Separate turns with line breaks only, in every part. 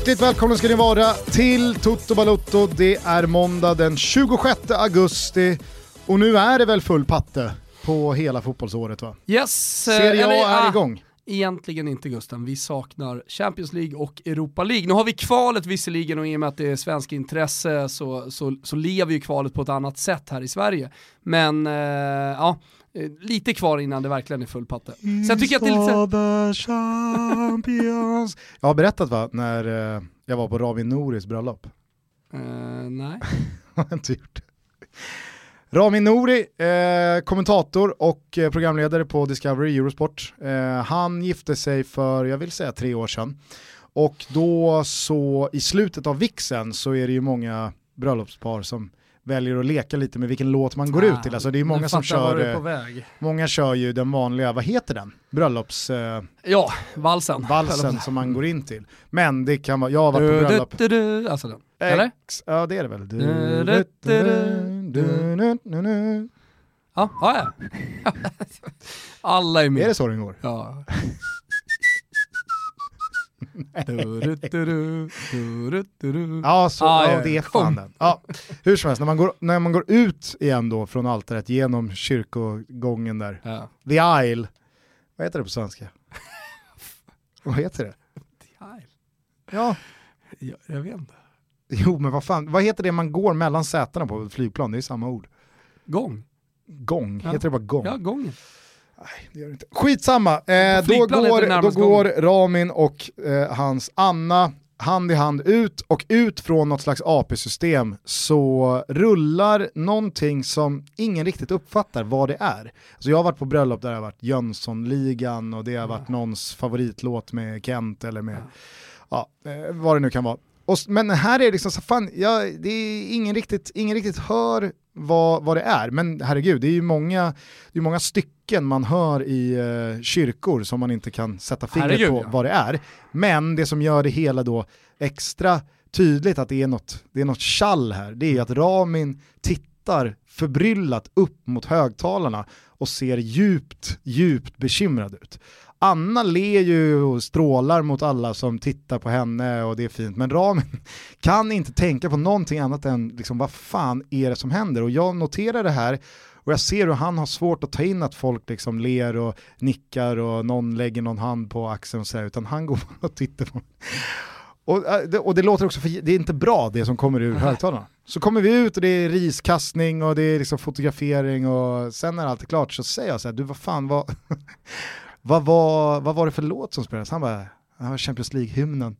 Hjärtligt välkomna ska ni vara till Toto Balotto. Det är måndag den 26 augusti och nu är det väl full patte på hela fotbollsåret va?
Yes!
Serie A är
ah,
igång.
Egentligen inte Gusten, vi saknar Champions League och Europa League. Nu har vi kvalet visserligen och i och med att det är svensk intresse så, så, så lever ju kvalet på ett annat sätt här i Sverige. Men eh, ja, eh, lite kvar innan det verkligen är full patte. Sen tycker jag att det är lite...
Jag har berättat va, när eh, jag var på Ramin Nouris bröllop.
Eh, nej.
har jag inte gjort. Ramin Nouri, eh, kommentator och eh, programledare på Discovery Eurosport. Eh, han gifte sig för, jag vill säga tre år sedan. Och då så i slutet av vixen så är det ju många bröllopspar som väljer att leka lite med vilken låt man går ah, ut till. Alltså det är ah,
många
som kör, eh, många kör ju den vanliga, vad heter den? Bröllops... Eh,
ja, valsen.
Valsen som man går in till. Men det kan vara, jag har varit på bröllop.
Du, du, du, alltså den. Eller?
Ex, ja det är det väl.
Ja, ja, ja. Alla är med.
Är det så den går?
Ja. Du, du, du.
Ja, så,
Ah,
ja, det är fan den. Ja, hur som helst, när man, går, när man går ut igen då från altaret genom kyrkogången där,
Ja.
the aisle, vad heter det på svenska? vad heter det? Ja,
Jag, jag vet inte.
jo men vad fan, vad heter det man går mellan sätena på flygplan? Det är samma ord.
Gång.
Gång,
Ja.
heter det bara gång?
Ja, gången.
Det gör det inte. Skitsamma, eh, då, går, då går Ramin och eh, hans Anna hand i hand ut och ut från något slags AP-system så rullar någonting som ingen riktigt uppfattar vad det är. Alltså jag har varit på bröllop där det har varit Jönssonligan och det har varit någons favoritlåt med Kent eller med, ja, eh, vad det nu kan vara. Och, men här är det liksom så fan, ja, det är ingen riktigt, ingen riktigt hör vad, vad det är. Men herregud, det är ju många, det är många stycken man hör i eh, kyrkor som man inte kan sätta fingret
Herregud,
på
ja.
vad det är. Men det som gör det hela då extra tydligt att det är något, det är något kall här, det är att Ramin tittar förbryllat upp mot högtalarna och ser djupt, djupt bekymrad ut. Anna ler ju och strålar mot alla som tittar på henne och det är fint, men Ramin kan inte tänka på någonting annat än liksom, vad fan är det som händer? Och jag noterar det här och jag ser hur han har svårt att ta in att folk liksom ler och nickar och någon lägger någon hand på axeln och sådär, utan han går och tittar på och, äh, det, och det låter också, för, det är inte bra det som kommer ur högtalarna. Så kommer vi ut och det är riskastning och det är liksom fotografering och sen när allt är klart så säger jag så här, du vad fan, vad, vad, var, vad var det för låt som spelades? Han bara, ja, Champions League-hymnen.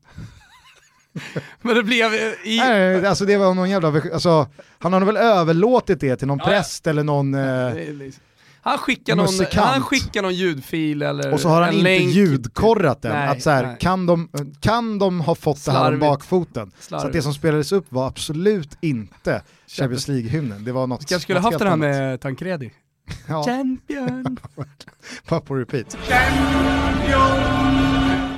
Men det blev eh, i...
Nej, alltså det var någon jävla, alltså, han har väl överlåtit det till någon
Ja,
präst eller någon, eh,
Det liksom- Han skickar, någon, han skickar någon ljudfil eller
och så har han inte
länk.
ljudkorrat den.
Nej,
att så här, kan, de, kan de ha fått det här om
Slarvigt.
bakfoten? Så att
Slarvigt.
det som spelades upp var absolut inte Champions League-hymnen. Det var något
Vi kanske skulle
något
haft det här med Tancredi.
Ja,
Champion.
bara på repeat.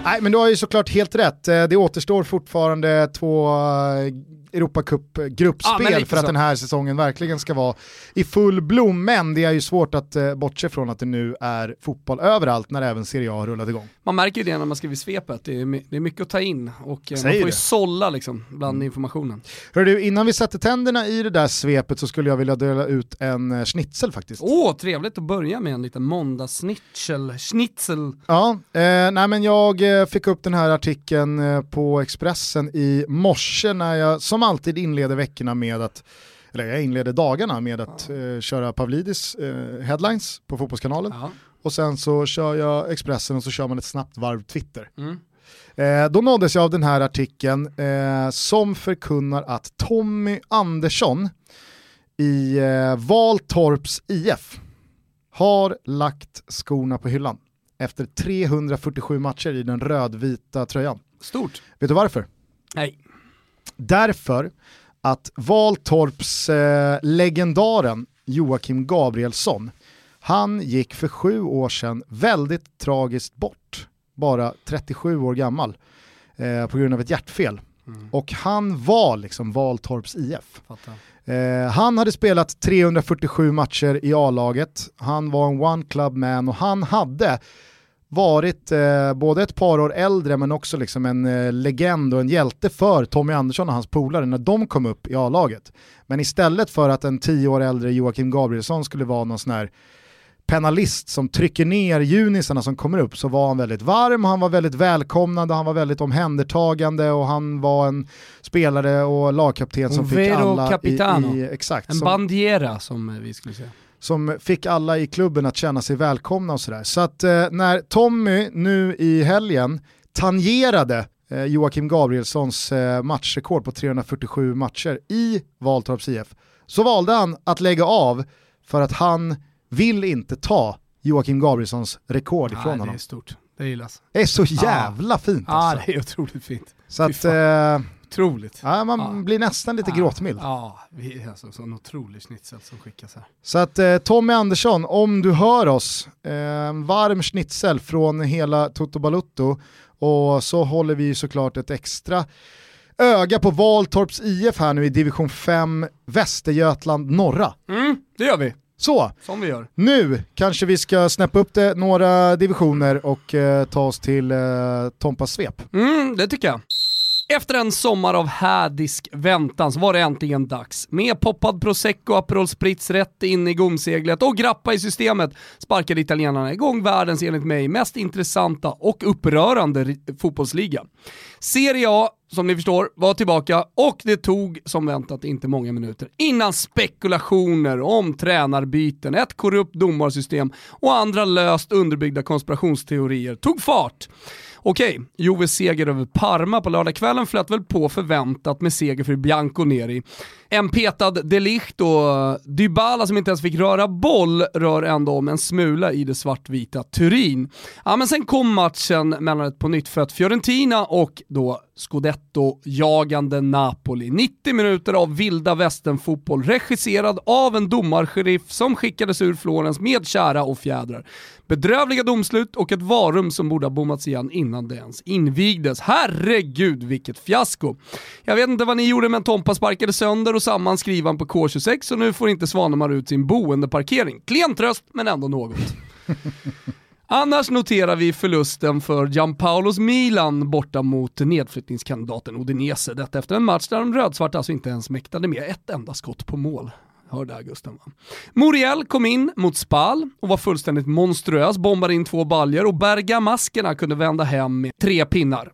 Nej men du har ju såklart helt rätt. Eh, Det återstår fortfarande två eh, Europacup-gruppspel
lite
för att den här säsongen verkligen ska vara i full blom. Men det är ju svårt att eh, bortse från att det nu är fotboll överallt när även Serie A har rullat igång.
Man märker ju det när man skriver svepet, det är, det är mycket att ta in och eh, man får ju
det.
sålla liksom bland informationen.
Hör du, innan vi sätter tänderna i det där svepet så skulle jag vilja dela ut en eh, schnitzel faktiskt.
Åh, trevligt att börja med en liten måndagssnitzel. Schnitzel.
Ja, eh, nej men jag eh, fick upp den här artikeln eh, på Expressen i morse när jag som alltid inleder veckorna med att, eller jag inleder dagarna med att eh, köra Pavlidis eh, headlines på Fotbollskanalen
Ja.
och sen så kör jag Expressen och så kör man ett snabbt varv Twitter.
Mm.
Eh, då nåddes jag av den här artikeln eh, som förkunnar att Tommy Andersson i eh, Valtorps IF har lagt skorna på hyllan efter 347 matcher i den rödvita tröjan.
Stort.
Vet du varför?
Nej.
Därför att Valtorps eh, legendaren Joakim Gabrielsson, han gick för sju år sedan väldigt tragiskt bort, bara 37 år gammal, eh, på grund av ett hjärtfel. Och han var liksom Valtorps IF. Eh, han hade spelat 347 matcher i A-laget, han var en one club man och han hade varit eh, både ett par år äldre men också liksom en eh, legend och en hjälte för Tommy Andersson och hans polare när de kom upp i A-laget. Men istället för att en tio år äldre Joakim Gabrielsson skulle vara någon sån här penalist som trycker ner junisarna som kommer upp så var han väldigt varm, han var väldigt välkomnande, han var väldigt omhändertagande och han var en spelare och lagkapten som fick alla
capitano.
i, i exakt,
En
som,
bandiera som vi skulle säga.
Som fick alla i klubben att känna sig välkomna och sådär. Så att eh, när Tommy nu i helgen tangerade eh, Joakim Gabrielssons eh, matchrekord på 347 matcher i Valtorps IF så valde han att lägga av för att han vill inte ta Joakim Gabrielssons rekord ifrån
Nej, det
honom.
är stort. Det gillas.
Det är så jävla fint
Ja,
alltså.
det är otroligt fint.
Så att,
Otroligt.
ja, man
Ja.
blir nästan lite
Ja.
gråtmild.
Ja, vi är alltså sån otrolig schnitzel som skickas här.
Så att eh, Tommy Andersson, om du hör oss, eh, varm schnitzel från hela Toto Balutto och så håller vi såklart ett extra öga på Valtorps IF här nu i division 5 Västergötland norra.
Mm, det gör vi.
Så,
Som vi gör.
nu kanske vi ska snäppa upp det några divisioner och eh, ta oss till eh, Tompas svep.
Mm, det tycker jag. Efter en sommar av hädisk väntan så var det äntligen dags. Med poppad prosecco, Aperol Spritz rätt in i gomseglet och grappa i systemet sparkade italienarna igång världens, enligt mig, mest intressanta och upprörande fotbollsliga. Serie A, som ni förstår, var tillbaka och det tog som väntat inte många minuter innan spekulationer om tränarbyten, ett korrupt domarsystem och andra löst underbyggda konspirationsteorier tog fart. Okej, Joves seger över Parma på lördagskvällen flöt väl på förväntat med seger för Bianconeri. En petad Delicht och Dybala som inte ens fick röra boll rör ändå om en smula i det svartvita Turin. Ja, men sen kom matchen mellan ett på nytt fött Fiorentina och då Scudetto-jagande Napoli. 90 minuter av vilda västernfotboll regisserad av en domarsheriff som skickades ur Florens med kära och fjädrar. Bedrövliga domslut och ett varum som borde ha bommats igen innan det ens invigdes. Herregud vilket fiasko! Jag vet inte vad ni gjorde men Tompa sparkade sönder och samman skrivan på K26 och nu får inte Svanemar ut sin boendeparkering. Klen tröst men ändå något. Annars noterar vi förlusten för Gianpaulos Milan borta mot nedflyttningskandidaten Udinese. Detta efter en match där de rödsvarta alltså inte ens mäktade med ett enda skott på mål. Hör där Gusten va? Muriel kom in mot Spal och var fullständigt monstruös, bombade in två baljer och Bergamaskerna kunde vända hem med tre pinnar.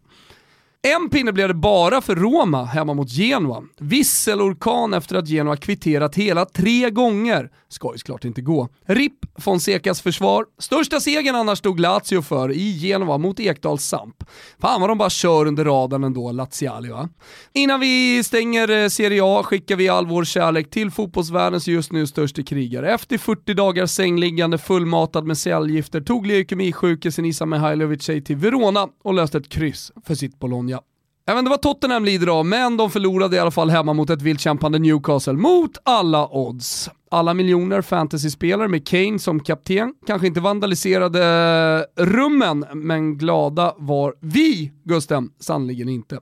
En pinne blev det bara för Roma hemma mot Genoa. Visselorkan efter att Genoa kvitterat hela tre gånger. Ska ju såklart inte gå. RIP Fonsecas försvar. Största segern annars stod Lazio för i Genoa mot Ekdals Samp. Fan vad de bara kör under radarn ändå, Laziali va? Innan vi stänger eh, Serie A skickar vi all vår kärlek till fotbollsvärldens just nu största krigare. Efter 40 dagar sängliggande fullmatad med cellgifter tog leukemisjuke Senisa Mihailovic sig till Verona och löste ett kryss för sitt Bologna. Jag vet inte vad Tottenham lider av, men de förlorade i alla fall hemma mot ett vildkämpande Newcastle mot alla odds. Alla miljoner fantasyspelare med Kane som kapten kanske inte vandaliserade rummen, men glada var vi, Gusten, sannligen inte.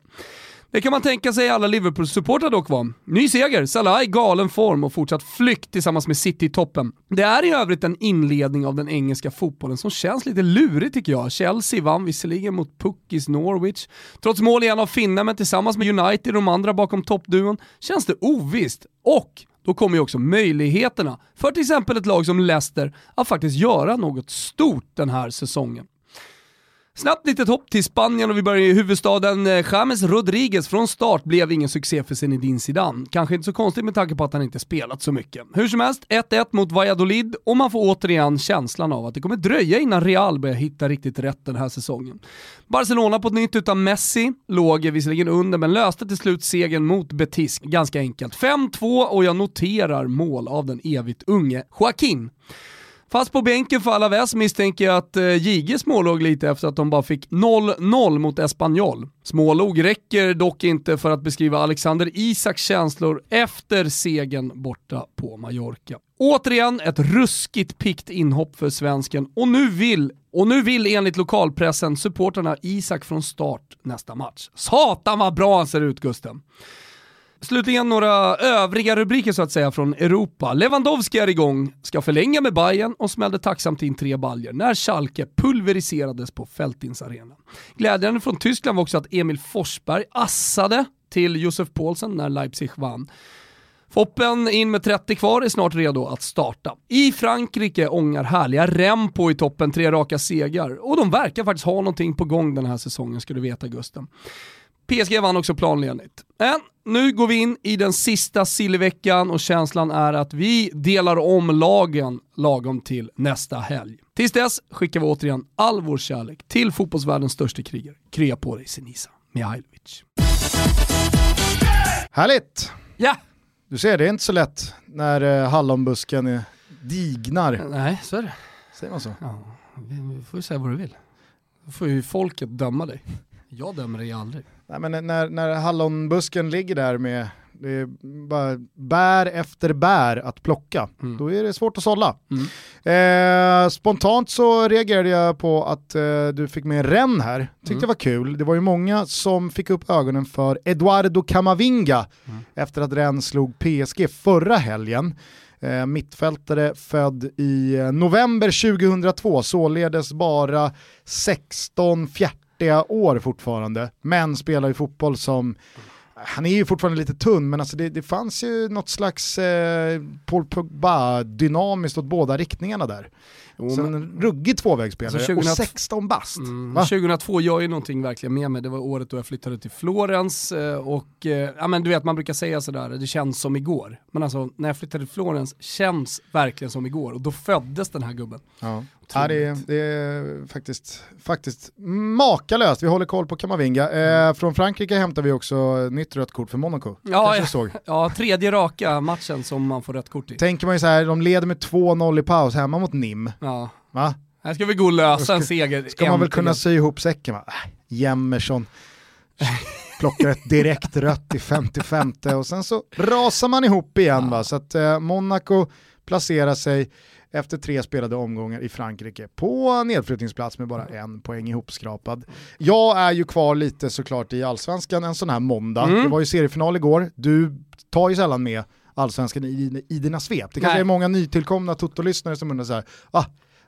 Det kan man tänka sig alla Liverpool-supportrar dock var. Ny seger, Salah i galen form och fortsatt flykt tillsammans med City i toppen. Det är i övrigt en inledning av den engelska fotbollen som känns lite lurig tycker jag. Chelsea vann visserligen mot Puckis Norwich. Trots mål igen av finnen, men tillsammans med United och de andra bakom toppduon känns det ovisst. Och då kommer ju också möjligheterna för till exempel ett lag som Leicester att faktiskt göra något stort den här säsongen. Snabbt litet hopp till Spanien och vi börjar i huvudstaden. Eh, James Rodriguez från start blev ingen succé för Zinedine Zidane. Kanske inte så konstigt med tanke på att han inte spelat så mycket. Hur som helst, 1-1 mot Valladolid och man får återigen känslan av att det kommer dröja innan Real börjar hitta riktigt rätt den här säsongen. Barcelona på ett nytt utan Messi, låg visserligen under men löste till slut segern mot Betis ganska enkelt. 5-2 och jag noterar mål av den evigt unge Joaquin. Fast på bänken för Alaves misstänker jag att eh, JG smålåg lite efter att de bara fick 0-0 mot Espanyol. Smålog räcker dock inte för att beskriva Alexander Isaks känslor efter segern borta på Mallorca. Återigen ett ruskigt pikt inhopp för svensken och nu vill, och nu vill enligt lokalpressen supporterna Isak från start nästa match. Satan vad bra han ser ut Gusten! Slutligen några övriga rubriker så att säga från Europa. Lewandowski är igång, ska förlänga med Bayern och smällde tacksamt in tre baljer när Schalke pulveriserades på Fältinsarenan. Glädjande från Tyskland var också att Emil Forsberg assade till Josef Paulsen när Leipzig vann. Foppen in med 30 kvar är snart redo att starta. I Frankrike ångar härliga Rempo i toppen, tre raka segrar. Och de verkar faktiskt ha någonting på gång den här säsongen, ska du veta Gusten. PSG vann också planenligt. Men nu går vi in i den sista sillveckan och känslan är att vi delar om lagen lagom till nästa helg. Tills dess skickar vi återigen all vår kärlek till fotbollsvärldens största krigare. Krya på dig Senisa Mihailovic.
Härligt!
Ja!
Du ser, det är inte så lätt när eh, hallonbusken är dignar.
Nej, så är det.
Säger man så?
Ja, vi får ju säga vad du vill. Då får ju folket döma dig. Jag dömer dig aldrig.
Nej, men när, när hallonbusken ligger där med det är bara bär efter bär att plocka, mm. då är det svårt att sålla. Mm. Eh, spontant så reagerade jag på att eh, du fick med Ren här, tyckte mm. det var kul. Det var ju många som fick upp ögonen för Eduardo Camavinga mm. efter att Ren slog PSG förra helgen. Eh, mittfältare född i november 2002, således bara 16 fjärtiga år fortfarande, men spelar ju fotboll som han är ju fortfarande lite tunn, men alltså det, det fanns ju något slags eh, Paul Pogba-dynamiskt åt båda riktningarna där. Jo, så en ruggig tvåvägsspelare alltså 2000... och 16 bast. Mm,
2002 gör ju någonting verkligen med mig, det var året då jag flyttade till Florens eh, och eh, ja men du vet man brukar säga sådär, det känns som igår. Men alltså när jag flyttade till Florens känns verkligen som igår och då föddes den här gubben.
Ja. Ja, det, är, det är faktiskt, faktiskt makalöst. Vi håller koll på Kamavinga. Eh, mm. från Frankrike hämtar vi också nytt rött kort för Monaco.
Ja, ja, såg. ja, tredje raka matchen som man får rött kort i.
Tänker man ju så här, de leder med 2-0 i paus hemma mot NIM.
Ja.
Va?
Här ska vi gå och lösa ska, en seger.
Ska man väl kunna sy ihop säcken va? Äh, Jämmersson plockar ett direkt rött i 55 och sen så rasar man ihop igen ja. va. Så att eh, Monaco placerar sig efter tre spelade omgångar i Frankrike på nedflyttningsplats med bara en poäng ihopskrapad. Jag är ju kvar lite såklart i allsvenskan en sån här måndag. Mm. Det var ju seriefinal igår, du tar ju sällan med allsvenskan i, i dina svep. Det kanske Nej. är många nytillkomna Toto-lyssnare som undrar så här, ah,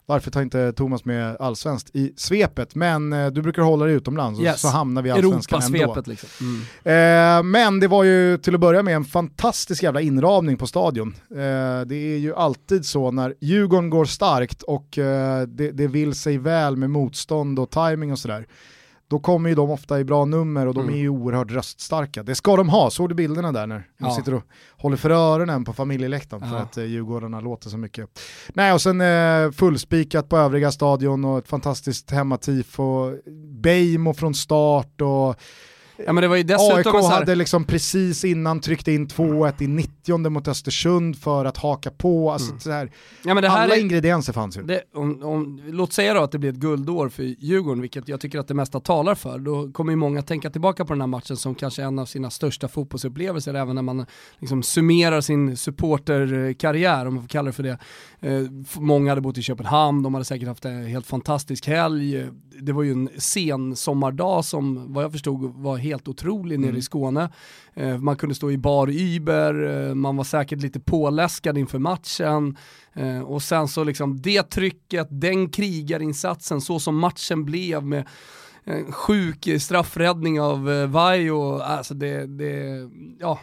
varför tar inte Thomas med allsvenskt i svepet? Men eh, du brukar hålla dig utomlands yes. och så hamnar vi i allsvenskan ändå.
Liksom.
Mm. Eh, men det var ju till att börja med en fantastisk jävla inramning på stadion. Eh, det är ju alltid så när Djurgården går starkt och eh, det, det vill sig väl med motstånd och timing och sådär då kommer ju de ofta i bra nummer och de mm. är ju oerhört röststarka. Det ska de ha, såg du bilderna där när de ja. sitter och håller för öronen på familjeläktaren ja. för att eh, Djurgårdarna låter så mycket. Nej och sen eh, fullspikat på övriga stadion och ett fantastiskt hemmatifo, Beijmo från start och
Ja, men det var ju dessutom
AIK hade liksom precis innan tryckt in 2-1 i 90 mot Östersund för att haka på. Alltså mm. så här, ja, men det här alla är, ingredienser fanns ju.
Det, om, om, låt säga då att det blir ett guldår för Djurgården, vilket jag tycker att det mesta talar för. Då kommer ju många tänka tillbaka på den här matchen som kanske en av sina största fotbollsupplevelser, även när man liksom summerar sin supporterkarriär, om man får kalla det för det. Eh, många hade bott i Köpenhamn, de hade säkert haft en helt fantastisk helg. Det var ju en sen sommardag som, vad jag förstod, var helt otrolig mm. nere i mm. Skåne. Eh, man kunde stå i bar Uber, eh, man var säkert lite påläskad inför matchen. Eh, och sen så liksom det trycket, den krigarinsatsen, så som matchen blev med en sjuk straffräddning av eh, Vajo, alltså det, det, ja,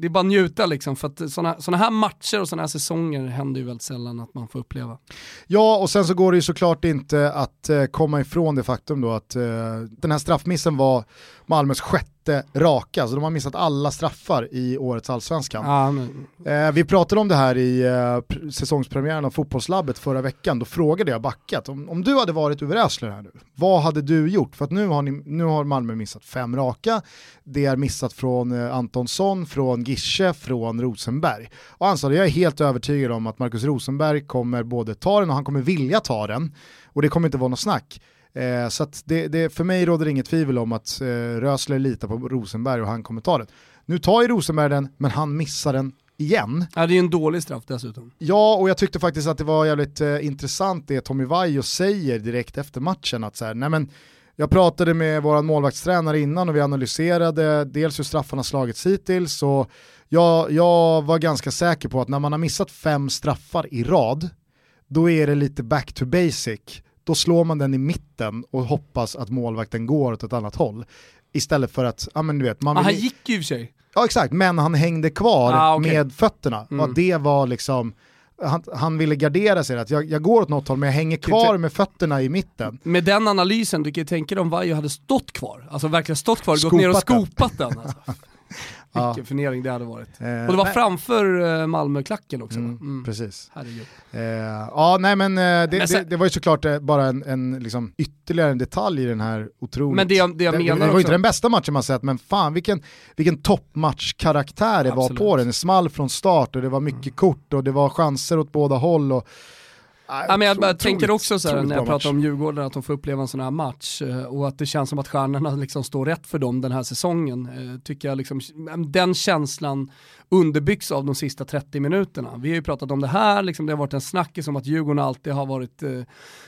det är bara njuta liksom för att sådana här matcher och sådana här säsonger händer ju väldigt sällan att man får uppleva.
Ja, och sen så går det ju såklart inte att eh, komma ifrån det faktum då att eh, den här straffmissen var Malmös sjätte raka, så de har missat alla straffar i årets allsvenskan.
Ja, men...
eh, vi pratade om det här i eh, säsongspremiären av Fotbollslabbet förra veckan, då frågade jag Backat, om, om du hade varit Uwe Rösler här nu, vad hade du gjort? För att nu har, ni, nu har Malmö missat fem raka, det är missat från eh, Antonsson, från Gische, från Rosenberg. Och han sa jag är helt övertygad om att Markus Rosenberg kommer både ta den och han kommer vilja ta den, och det kommer inte vara något snack. Eh, så det, det, för mig råder inget tvivel om att eh, Rösler litar på Rosenberg och han kommer ta den. Nu tar ju Rosenberg den, men han missar den igen.
Ja, det är en dålig straff dessutom.
Ja, och jag tyckte faktiskt att det var jävligt eh, intressant det Tommy Vaiho säger direkt efter matchen, att så här, nej men Jag pratade med vår målvaktstränare innan och vi analyserade dels hur straffarna slagits hittills och jag, jag var ganska säker på att när man har missat fem straffar i rad, då är det lite back to basic. Då slår man den i mitten och hoppas att målvakten går åt ett annat håll. Istället för att, ja men du vet, man
vill... Han gick ju i sig.
Ja exakt, men han hängde kvar ah, okay. med fötterna. Mm. Och det var liksom, han, han, ville gardera sig, att jag, jag, går åt något håll men jag hänger kvar med fötterna i mitten.
Med den analysen, du kan ju tänka dig om Vaiho hade stått kvar, alltså verkligen stått kvar, skopat gått ner och skopat den. den alltså. Vilken ja. förnedring det hade varit. Eh, och det var nej. framför eh, Malmö-klacken också. Mm,
mm. Precis. Eh, ja, nej men, eh, det, men sen, det, det, var ju såklart eh, bara en, en liksom, ytterligare en detalj i den här otroligt...
Men det jag, det jag
det,
menar
Det var ju inte den bästa matchen man sett, men fan vilken, vilken toppmatchkaraktär det Absolut. var på den. Det small från start och det var mycket mm. kort och det var chanser åt båda håll. Och,
Ja, men jag bara tänker också så här, när jag pratar om Djurgården, att de får uppleva en sån här match eh, och att det känns som att stjärnorna liksom står rätt för dem den här säsongen. Eh, tycker jag liksom, den känslan underbyggs av de sista 30 minuterna. Vi har ju pratat om det här, liksom, det har varit en snackis om att Djurgården alltid har varit eh,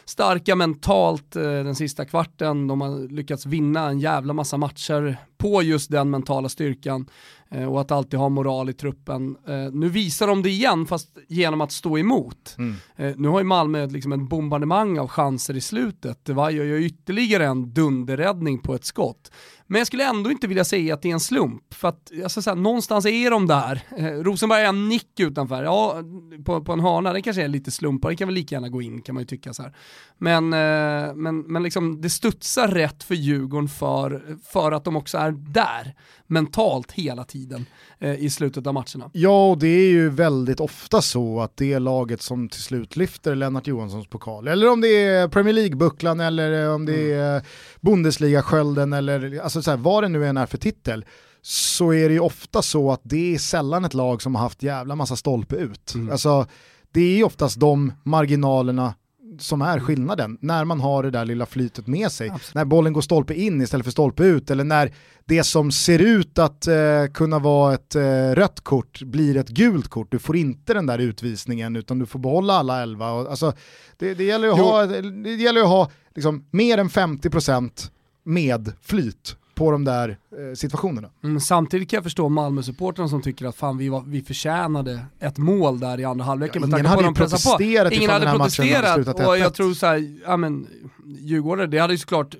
starka mentalt eh, den sista kvarten. De har lyckats vinna en jävla massa matcher på just den mentala styrkan och att alltid ha moral i truppen. Eh, nu visar de det igen, fast genom att stå emot. Mm. Eh, nu har ju Malmö liksom en bombardemang av chanser i slutet. Vajo gör ytterligare en dunderräddning på ett skott. Men jag skulle ändå inte vilja säga att det är en slump, för att alltså, så här, någonstans är de där. Eh, Rosenberg är en nick utanför, ja, på, på en hörna, det kanske är lite slumpar, det kan väl lika gärna gå in kan man ju tycka så här. Men, eh, men, men liksom, det studsar rätt för Djurgården för, för att de också är där, mentalt hela tiden eh, i slutet av matcherna.
Ja, och det är ju väldigt ofta så att det är laget som till slut lyfter Lennart Johanssons pokal, eller om det är Premier League-bucklan eller om det mm. är Bundesliga-skölden eller alltså så här, vad det nu än är för titel, så är det ju ofta så att det är sällan ett lag som har haft jävla massa stolpe ut. Mm. Alltså, det är ju oftast de marginalerna som är skillnaden, när man har det där lilla flytet med sig. Absolut. När bollen går stolpe in istället för stolpe ut, eller när det som ser ut att eh, kunna vara ett eh, rött kort blir ett gult kort. Du får inte den där utvisningen utan du får behålla alla elva. Och, alltså, det, det gäller att jo. ha, det gäller att ha liksom, mer än 50% med flyt på de där eh, situationerna.
Mm, samtidigt kan jag förstå Malmö-supportrarna som tycker att fan vi, var, vi förtjänade ett mål där i andra halvlek.
Ja, ingen hade ju protesterat
Ingen hade protesterat och jag tror såhär, ja men Djurgården, det hade ju såklart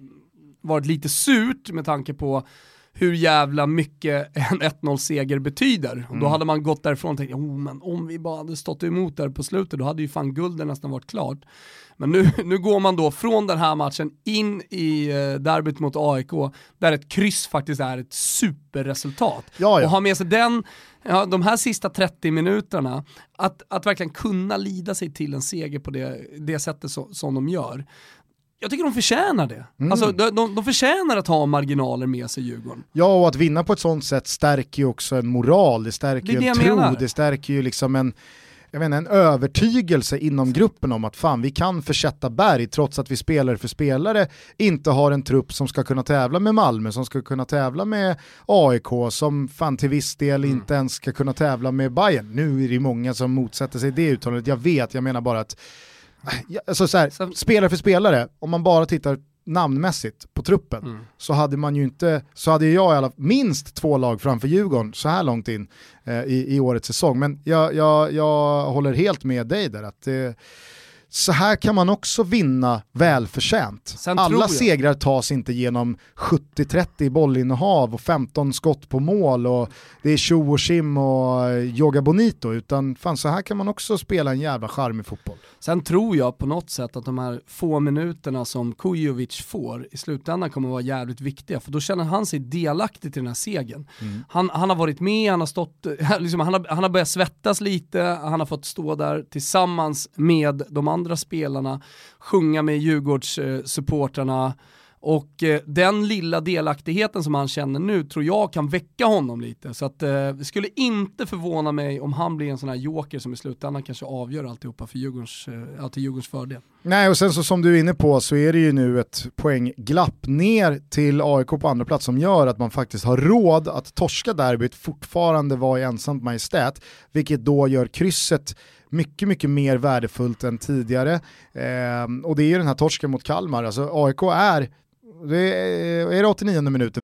varit lite surt med tanke på hur jävla mycket en 1-0-seger betyder. Mm. Och då hade man gått därifrån och tänkt, oh, men om vi bara hade stått emot där på slutet, då hade ju fan gulden nästan varit klart. Men nu, nu går man då från den här matchen in i eh, derbyt mot AIK, där ett kryss faktiskt är ett superresultat. Ja, ja. Och ha med sig den, ja, de här sista 30 minuterna, att, att verkligen kunna lida sig till en seger på det, det sättet så, som de gör. Jag tycker de förtjänar det. Mm. Alltså, de, de, de förtjänar att ha marginaler med sig Djurgården.
Ja, och att vinna på ett sånt sätt stärker ju också en moral, det stärker det ju en tro, menar. det stärker ju liksom en, jag inte, en övertygelse inom gruppen om att fan vi kan försätta berg trots att vi spelare för spelare inte har en trupp som ska kunna tävla med Malmö, som ska kunna tävla med AIK, som fan till viss del mm. inte ens ska kunna tävla med Bayern. Nu är det många som motsätter sig det uttalandet, jag vet, jag menar bara att alltså så här, så, spelare för spelare, om man bara tittar namnmässigt på truppen mm. så hade man ju inte, så hade jag i alla minst två lag framför Djurgården så här långt in eh, i, i årets säsong. Men jag, jag, jag håller helt med dig där att eh, så här kan man också vinna välförtjänt. Sen Alla segrar tas inte genom 70-30 bollinnehav och 15 skott på mål och det är tjo och sim och yoga bonito, utan fan så här kan man också spela en jävla charmig fotboll.
Sen tror jag på något sätt att de här få minuterna som Kujovic får i slutändan kommer vara jävligt viktiga, för då känner han sig delaktig till den här segern. Mm. Han, han, har varit med, han har stått, liksom, han, har, han har börjat svettas lite, han har fått stå där tillsammans med de andra andra spelarna, sjunga med Djurgårdssupportrarna och eh, den lilla delaktigheten som han känner nu tror jag kan väcka honom lite. Så att, eh, det skulle inte förvåna mig om han blir en sån här joker som i slutändan kanske avgör alltihopa för Djurgårdens, eh, till Djurgårdens fördel.
Nej och sen så som du är inne på så är det ju nu ett poängglapp ner till AIK på andra plats som gör att man faktiskt har råd att torska derbyt fortfarande vara i ensamt majestät, vilket då gör krysset mycket, mycket mer värdefullt än tidigare. Eh, och det är ju den här torsken mot Kalmar, alltså AIK är det är, är det 89 minuter.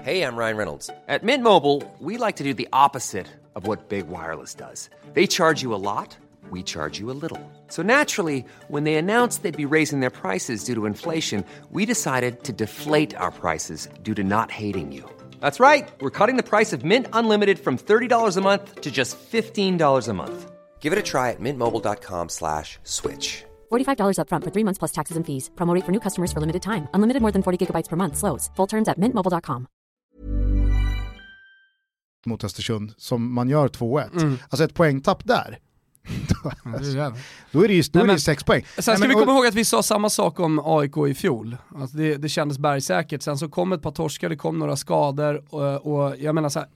Hej, jag Ryan Reynolds. På Mint Mobile, we like to do the opposite of what Big Wireless does. They charge you a lot, we charge you a little. So naturally, when they announced they'd be raising their prices due to inflation, we decided to deflate our prices due to not hating you. That's right. We're cutting the price of Mint Unlimited from $30 a month to just $15 a month. Give it a try at mintmobile.com slash switch.
$45 upfront for three months plus taxes and fees. Promo rate for new customers for limited time. Unlimited more than 40 gigabytes per month. Slows. Full terms at mintmobile.com.
mot Östersund som man gör 2-1. Mm. Alltså ett poängtapp där. Då är det ju, då
Nej,
är det
men-
sex poäng.
Sen
Nej,
ska
men-
vi
och-
komma ihåg att vi sa samma sak om AIK i fjol. Alltså det, det kändes bergsäkert, sen så kom ett par torskar, det kom några skador och, och jag menar så här.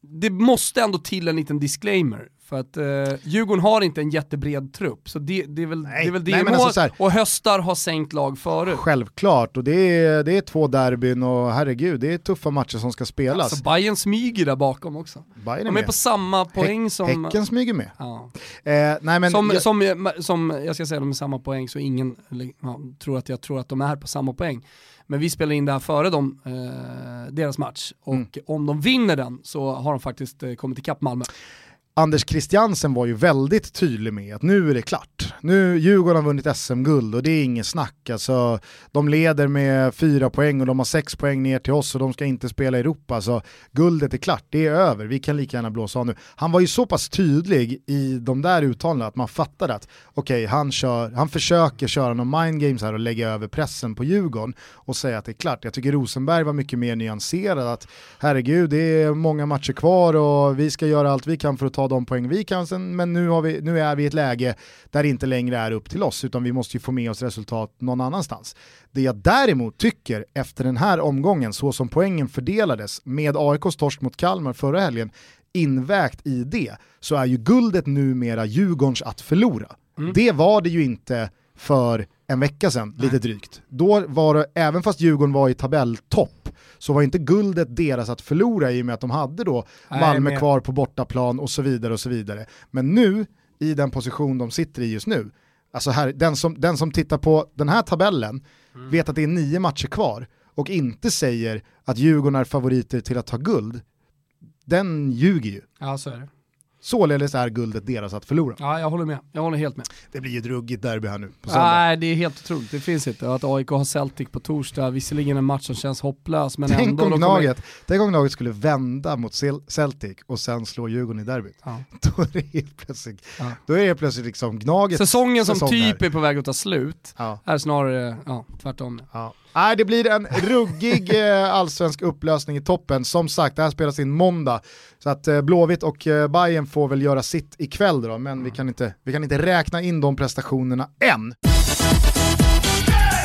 Det måste ändå till en liten disclaimer. För att eh, Djurgården har inte en jättebred trupp, så det, det är väl
Nej,
det, är väl det
nej,
mål.
alltså så här-
och höstar har sänkt lag förut.
Självklart, och det är, det är två derbyn och herregud, det är tuffa matcher som ska spelas.
Alltså Bayern smyger där bakom också.
Bayern är
De är
med.
på samma poäng som...
Häcken smyger med.
Ja.
Eh, nej, men
som,
jag,
som, som, jag ska säga de är samma poäng så ingen ja, tror att jag tror att de är på samma poäng. Men vi spelar in det här före dem, eh, deras match. Och
Mm.
om de vinner den så har de faktiskt eh, kommit ikapp Malmö.
Anders Christiansen var ju väldigt tydlig med att nu är det klart. Nu Djurgården har vunnit SM-guld och det är inget snack. Alltså, de leder med fyra poäng och de har sex poäng ner till oss och de ska inte spela i Europa. Så guldet är klart, det är över, vi kan lika gärna blåsa av nu. Han var ju så pass tydlig i de där uttalandena att man fattade att okej, han, kör, han försöker köra någon mind games här och lägga över pressen på Djurgården och säga att det är klart. Jag tycker Rosenberg var mycket mer nyanserad, att herregud, det är många matcher kvar och vi ska göra allt vi kan för att ta de poäng vi kan, sen, men nu, har vi, nu är vi i ett läge där det inte längre är upp till oss, utan vi måste ju få med oss resultat någon annanstans. Det jag däremot tycker efter den här omgången, så som poängen fördelades med AIKs torsk mot Kalmar förra helgen, invägt i det, så är ju guldet numera Djurgårdens att förlora. Det var det ju inte för en vecka sedan, lite drygt. Då var det, även fast Djurgården var i tabelltopp, så var inte guldet deras att förlora i och med att de hade då
Nej,
Malmö
men-
kvar på bortaplan och så vidare och så vidare. Men nu, i den position de sitter i just nu, alltså här, den, som, den som tittar på den här tabellen vet att det är nio matcher kvar och inte säger att Djurgården är favoriter till att ta guld, den ljuger ju.
Ja så är det.
Således är guldet deras att förlora.
Ja jag håller med, jag håller helt med.
Det blir ju ett ruggigt derby här nu på söndag.
Nej det är helt otroligt, det finns inte. Att AIK har Celtic på torsdag, visserligen en match som känns hopplös men
Tänk
ändå.
om,
de kommer-
Gnaget, tänk om Gnaget skulle vända mot Cel- Celtic och sen slå Djurgården i derbyt.
Ja.
Då är det helt plötsligt,
Ja.
då är det helt plötsligt liksom Gnagets
Säsongen som
säsong
typ
här.
är på väg att ta slut
Ja.
är snarare ja, tvärtom.
Ja. Nej, det blir en ruggig eh, allsvensk upplösning i toppen. Som sagt, det här spelas in måndag. Så att eh, Blåvitt och eh, Bayern får väl göra sitt ikväll då, men vi, kan inte, vi kan inte räkna in de prestationerna än.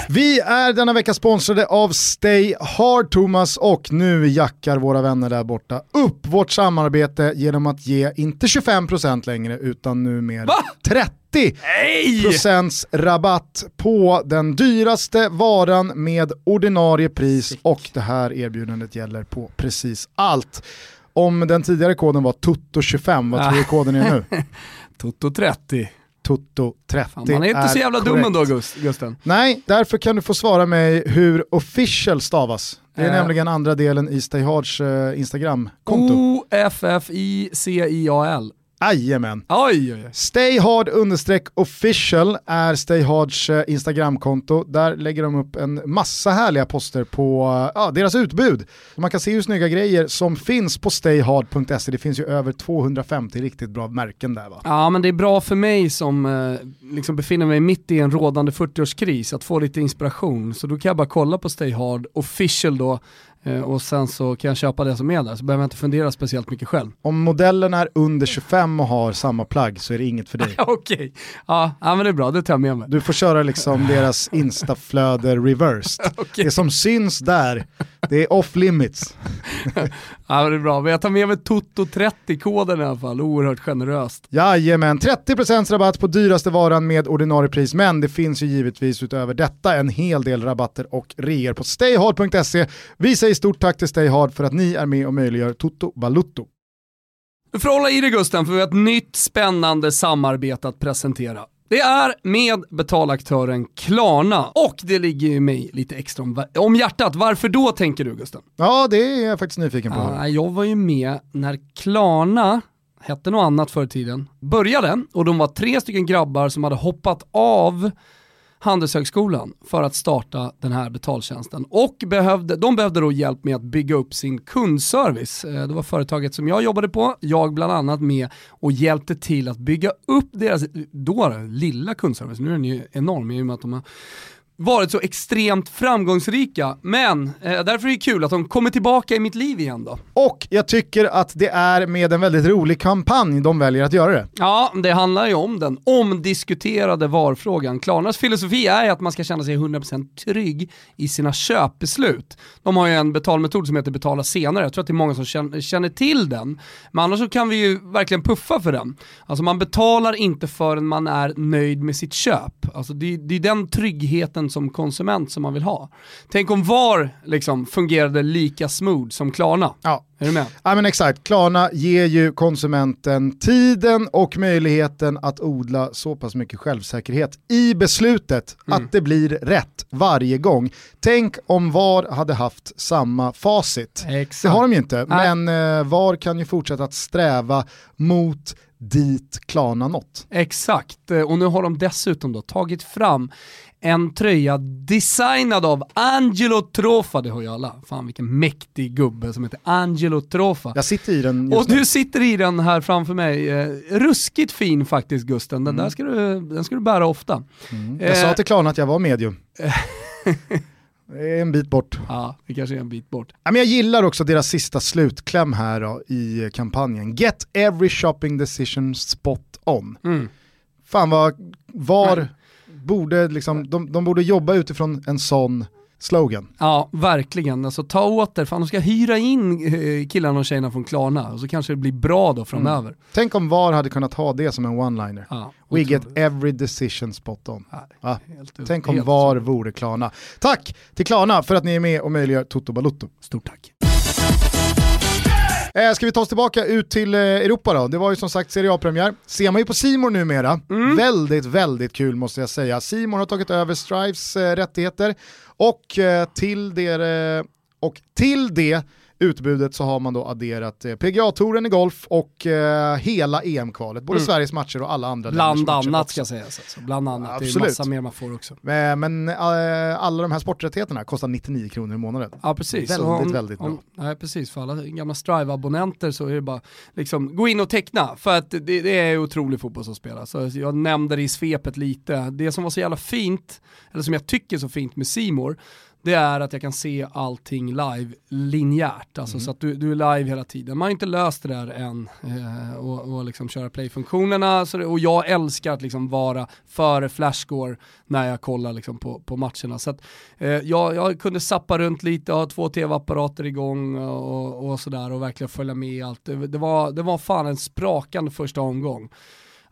Vi är denna vecka sponsrade av Stay Hard Thomas och nu jackar våra vänner där borta upp vårt samarbete genom att ge inte 25% längre utan numera
Va?
30 procents rabatt på den dyraste varan med ordinarie pris och det här erbjudandet gäller på precis allt. Om den tidigare koden var TUTTO25, vad tror du koden är nu?
Toto 30.
TUTTO30
Fan, man är inte så jävla dum ändå Gust- Gusten.
Nej, därför kan du få svara mig hur official stavas. Det är
Eh.
nämligen andra delen i Stay Hards eh, Instagram-konto.
O-F-F-I-C-I-A-L.
Jajamän.
Oj, oj, oj.
Stay Hard understreck official är Stay Hards eh, Instagramkonto. Där lägger de upp en massa härliga poster på eh, ja, deras utbud. Man kan se hur snygga grejer som finns på stayhard.se. Det finns ju över 250 riktigt bra märken där va?
Ja men det är bra för mig som eh, liksom befinner mig mitt i en rådande 40-årskris att få lite inspiration. Så då kan jag bara kolla på Stay Hard official då och sen så kan jag köpa det som är där så behöver jag inte fundera speciellt mycket själv.
Om modellen är under 25 och har samma plagg så är det inget för dig.
Okej, ja, ja men det är bra, det tar jag med mig.
Du får köra liksom deras instaflöde reversed.
Okej.
Det som syns där, det är off limits.
Ja men det är bra, men jag tar med mig Toto30-koden i alla fall, oerhört generöst.
Jajamän, 30% rabatt på dyraste varan med ordinarie pris, men det finns ju givetvis utöver detta en hel del rabatter och reor på stayhard.se. Vi säger stort tack till Stayhard för att ni är med och möjliggör Toto Balutto.
Du får hålla i dig Gusten för vi har ett nytt spännande samarbete att presentera. Det är med betalaktören Klarna och det ligger ju mig lite extra om, om hjärtat. Varför då tänker du Gusten?
Ja, det är jag faktiskt nyfiken på.
Ja, jag var ju med när Klarna hette något annat förr i tiden, började och de var tre stycken grabbar som hade hoppat av Handelshögskolan för att starta den här betaltjänsten. Och behövde, de behövde då hjälp med att bygga upp sin kundservice. Eh, det var företaget som jag jobbade på, jag bland annat med och hjälpte till att bygga upp deras, då lilla kundservice, nu är den ju enorm i och med att de har varit så extremt framgångsrika, men eh, därför är det kul att de kommer tillbaka i mitt liv igen då.
Och jag tycker att det är med en väldigt rolig kampanj de väljer att göra det.
Ja, det handlar ju om den omdiskuterade varfrågan. Klarnas filosofi är att man ska känna sig 100% trygg i sina köpbeslut. De har ju en betalmetod som heter betala senare, jag tror att det är många som känner till den. Men annars så kan vi ju verkligen puffa för den. Alltså man betalar inte förrän man är nöjd med sitt köp. Alltså det, det är den tryggheten som konsument som man vill ha. Tänk om VAR liksom fungerade lika smooth som Klarna.
Ja.
Är du med?
Ja men exakt, Klarna ger ju konsumenten tiden och möjligheten att odla så pass mycket självsäkerhet i beslutet mm. att det blir rätt varje gång. Tänk om VAR hade haft samma facit.
Exakt.
Det har de ju inte, Nej. men eh, VAR kan ju fortsätta att sträva mot dit Klarna nått.
Exakt, och nu har de dessutom då tagit fram en tröja designad av Angelo Trofa, det har ju alla. Fan vilken mäktig gubbe som heter Angelo Trofa.
Jag sitter i den
Och du sitter i den här framför mig. Eh, ruskigt fin faktiskt Gusten, den mm. där ska du, den ska du bära ofta.
Mm. Jag eh, sa till Klarna att jag var medium. Det är en bit bort.
Ja, det kanske är en bit bort.
jag gillar också deras sista slutkläm här då, i kampanjen. Get every shopping decision spot on. Mm. Fan vad, var, Nej borde liksom, de, de borde jobba utifrån en sån slogan.
Ja, verkligen. Alltså ta åter, fan de ska hyra in eh, killarna och tjejerna från Klarna och så kanske det blir bra då framöver. Mm.
Tänk om VAR hade kunnat ha det som en one-liner. Ja, We get every decision spot on. Ja, ja. Tänk om VAR vore Klarna. Tack till Klarna för att ni är med och möjliggör Toto Balutto.
Stort tack.
Eh, ska vi ta oss tillbaka ut till eh, Europa då? Det var ju som sagt Serie A-premiär. Ser man ju på Simor numera. Mm. Väldigt, väldigt kul måste jag säga. Simor har tagit över Strives eh, rättigheter och eh, till det, och till det utbudet så har man då adderat eh, PGA-touren i golf och eh, hela EM-kvalet, både mm. Sveriges matcher och alla andra
Bland annat ska sägas, alltså. bland annat. Absolut. Det är massa mer man får också.
Men, men äh, alla de här sporträttigheterna kostar 99 kronor i månaden.
Ja precis.
Väldigt, om, väldigt bra. Om,
nej, precis, för alla gamla Strive-abonnenter så är det bara liksom, gå in och teckna, för att det, det är otrolig fotboll som spelas. Jag nämnde det i svepet lite, det som var så jävla fint, eller som jag tycker är så fint med Simor det är att jag kan se allting live linjärt, alltså mm. så att du, du är live hela tiden. Man har inte löst det där än eh, och, och liksom köra play-funktionerna och jag älskar att liksom vara före flashscore när jag kollar liksom på, på matcherna. Så att, eh, jag, jag kunde sappa runt lite, ha två tv-apparater igång och, och sådär och verkligen följa med i allt. Det, det, var, det var fan en sprakande första omgång.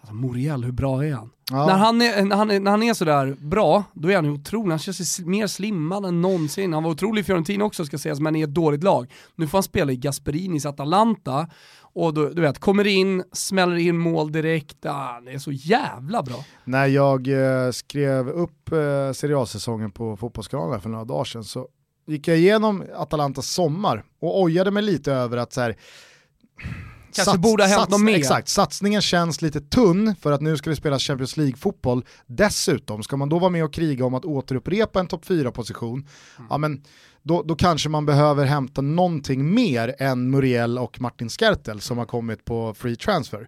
Alltså Moriel, hur bra är han? Ja. När, han är, när, han är, när han är sådär bra, då är han otrolig. Han känns mer slimmad än någonsin. Han var otrolig i Fiorentina också ska sägas, men i ett dåligt lag. Nu får han spela i Gasperinis Atalanta, och du, du vet, kommer in, smäller in mål direkt, ah, det är så jävla bra.
När jag eh, skrev upp eh, Serie A-säsongen på Fotbollskanalen för några dagar sedan så gick jag igenom Atalantas sommar och ojade mig lite över att så här,
Kanske sats, borde ha hänt något mer.
Exakt, satsningen känns lite tunn för att nu ska vi spela Champions League-fotboll. Dessutom, ska man då vara med och kriga om att återupprepa en topp 4-position, mm. ja men då, då kanske man behöver hämta någonting mer än Muriel och Martin Skertel som har kommit på free transfer.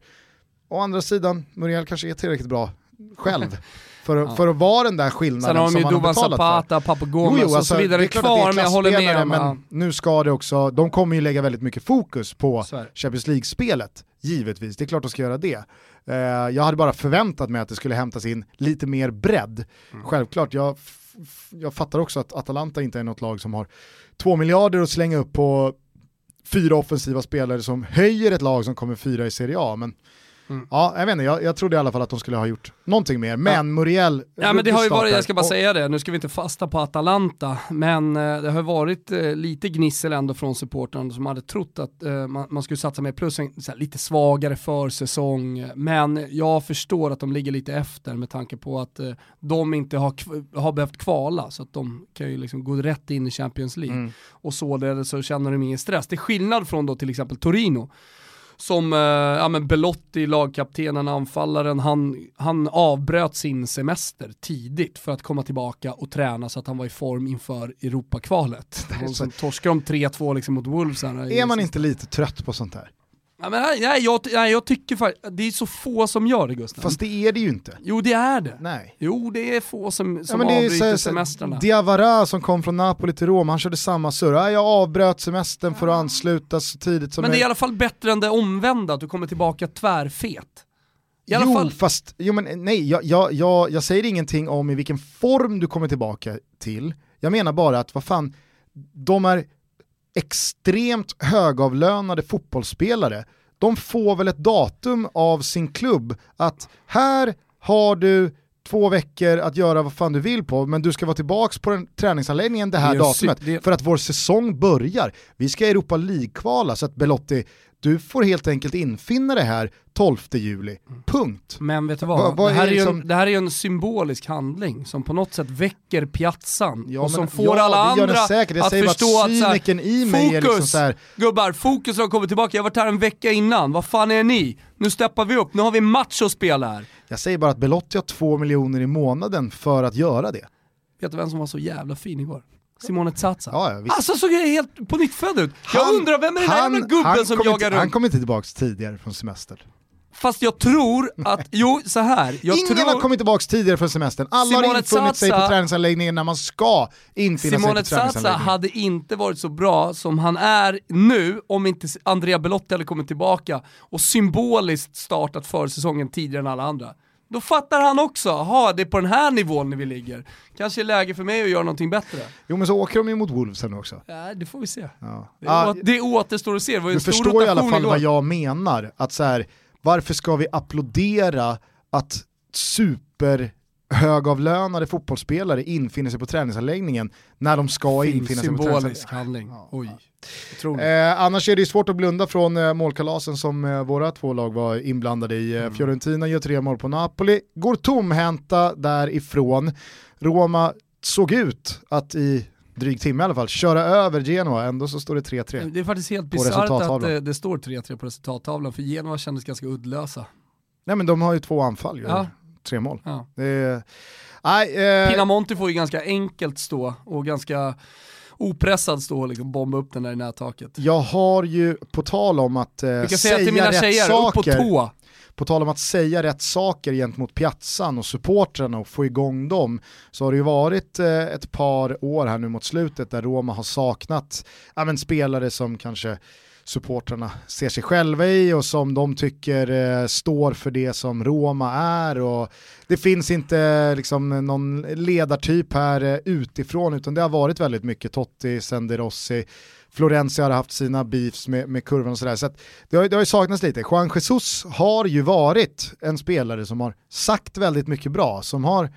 Å andra sidan, Muriel kanske är tillräckligt bra själv. För, ja. för att vara den där skillnaden Sen har de ju Duvan Zapata,
Papu Gomes jo, jo, alltså, och så vidare kvar, men jag håller med.
Men ja. nu ska det också, de kommer ju lägga väldigt mycket fokus på Champions League-spelet, givetvis. Det är klart de ska göra det. Uh, jag hade bara förväntat mig att det skulle hämtas in lite mer bredd. Mm. Självklart, jag, jag fattar också att Atalanta inte är något lag som har två miljarder att slänga upp på fyra offensiva spelare som höjer ett lag som kommer fyra i Serie A, men Mm. Ja, jag vet inte, jag, jag trodde i alla fall att de skulle ha gjort någonting mer, men ja. Muriel
Ja men det har ju varit, jag ska bara och... säga det, nu ska vi inte fasta på Atalanta, men eh, det har varit eh, lite gnissel ändå från supportrarna som hade trott att eh, man, man, skulle satsa mer, plus en här, lite svagare försäsong, men jag förstår att de ligger lite efter med tanke på att de inte har, har behövt kvala, så att de kan ju liksom gå rätt in i Champions League. Mm. Och således så känner de ingen stress. Det är skillnad från då till exempel Torino, som eh, ja, men Belotti, lagkaptenen, anfallaren, han, han avbröt sin semester tidigt för att komma tillbaka och träna så att han var i form inför Europakvalet. Sen torskade de 3-2 liksom mot Wolves.
Är man inte lite trött på sånt här?
Ja, men, nej, jag, nej, jag tycker faktiskt, det är så få som gör det Gustav.
Fast det är det ju inte.
Jo det är det.
Nej.
Jo det är få som, som ja, avbryter så, semestrarna.
Diawara som kom från Napoli till Rom, han körde samma surr. Jag avbröt semestern för att ansluta så tidigt som
Men det är i alla fall bättre än det omvända, att du kommer tillbaka tvärfet.
I alla jo, fall... fast, jo men nej, jag, jag, jag, jag säger ingenting om i vilken form du kommer tillbaka till. Jag menar bara att, vad fan, de är extremt högavlönade fotbollsspelare, de får väl ett datum av sin klubb att här har du två veckor att göra vad fan du vill på, men du ska vara tillbaka på den träningsanläggningen det här det datumet, det... för att vår säsong börjar. Vi ska Europa League-kvala, så att Belotti, du får helt enkelt infinna det här 12 juli. Punkt.
Men vet du vad? Va, va det, här är liksom... en, det här är ju en symbolisk handling som på något sätt väcker piazzan ja, och som men, får ja, alla andra säkert. att förstå att, att så
i mig fokus, är liksom så här...
gubbar, fokus har kommit tillbaka, jag har varit här en vecka innan, vad fan är ni? Nu steppar vi upp, nu har vi match att spela här.
Jag säger bara att Belotti har två miljoner i månaden för att göra det.
Vet du vem som var så jävla fin igår? Simone Zaza.
Ja, ja,
alltså såg jag helt på nytt född ut. Jag han, undrar vem är den där jävla gubben som jagar runt?
Han kom inte tillbaka tidigare från semester.
Fast jag tror att, jo så här. Jag
Ingen
tror...
har kommit tillbaka tidigare från semestern. Alla Simone har infunnit sig på träningsanläggningen när man ska infinna
Simone
sig på träningsanläggningen.
Simone Zaza hade inte varit så bra som han är nu om inte Andrea Belotti hade kommit tillbaka och symboliskt startat försäsongen tidigare än alla andra. Då fattar han också, ha det är på den här nivån vi ligger. Kanske är läge för mig att göra någonting bättre.
Jo men så åker de ju mot Wolves nu också.
Ja, det får vi se. Ja. Det, ah, det återstår att se, det var ju
Du förstår i alla fall igår. vad jag menar, att så här, varför ska vi applådera att super högavlönade fotbollsspelare infinner sig på träningsanläggningen när de ska Fin infinna sig på träningsanläggningen.
handling. Ja.
Eh, annars är det svårt att blunda från eh, målkalasen som eh, våra två lag var inblandade i. Eh, mm. Fiorentina gör tre mål på Napoli, går tomhänta därifrån. Roma såg ut att i dryg timme i alla fall, köra över Genoa, ändå så står det 3-3.
Det är faktiskt helt bisarrt att det, det står 3-3 på resultattavlan, för Genoa kändes ganska uddlösa.
Nej men de har ju två anfall, ja. Tre mål. Ja. Nej,
eh... Pinamonti får ju ganska enkelt stå och ganska opressad stå och liksom bomba upp den där i nättaket.
Jag har ju, på tal om att eh,
säga, säga till mina tjejer, saker, upp på tå.
På tal om att säga rätt saker gentemot piazzan och supportrarna och få igång dem, så har det ju varit eh, ett par år här nu mot slutet där Roma har saknat ja, men, spelare som kanske supportrarna ser sig själva i och som de tycker eh, står för det som Roma är. Och det finns inte liksom, någon ledartyp här eh, utifrån utan det har varit väldigt mycket Totti, Senderossi, Florenzi har haft sina beefs med, med kurvan och sådär. Så, det, har, det har ju saknats lite. Juan Jesus har ju varit en spelare som har sagt väldigt mycket bra, som har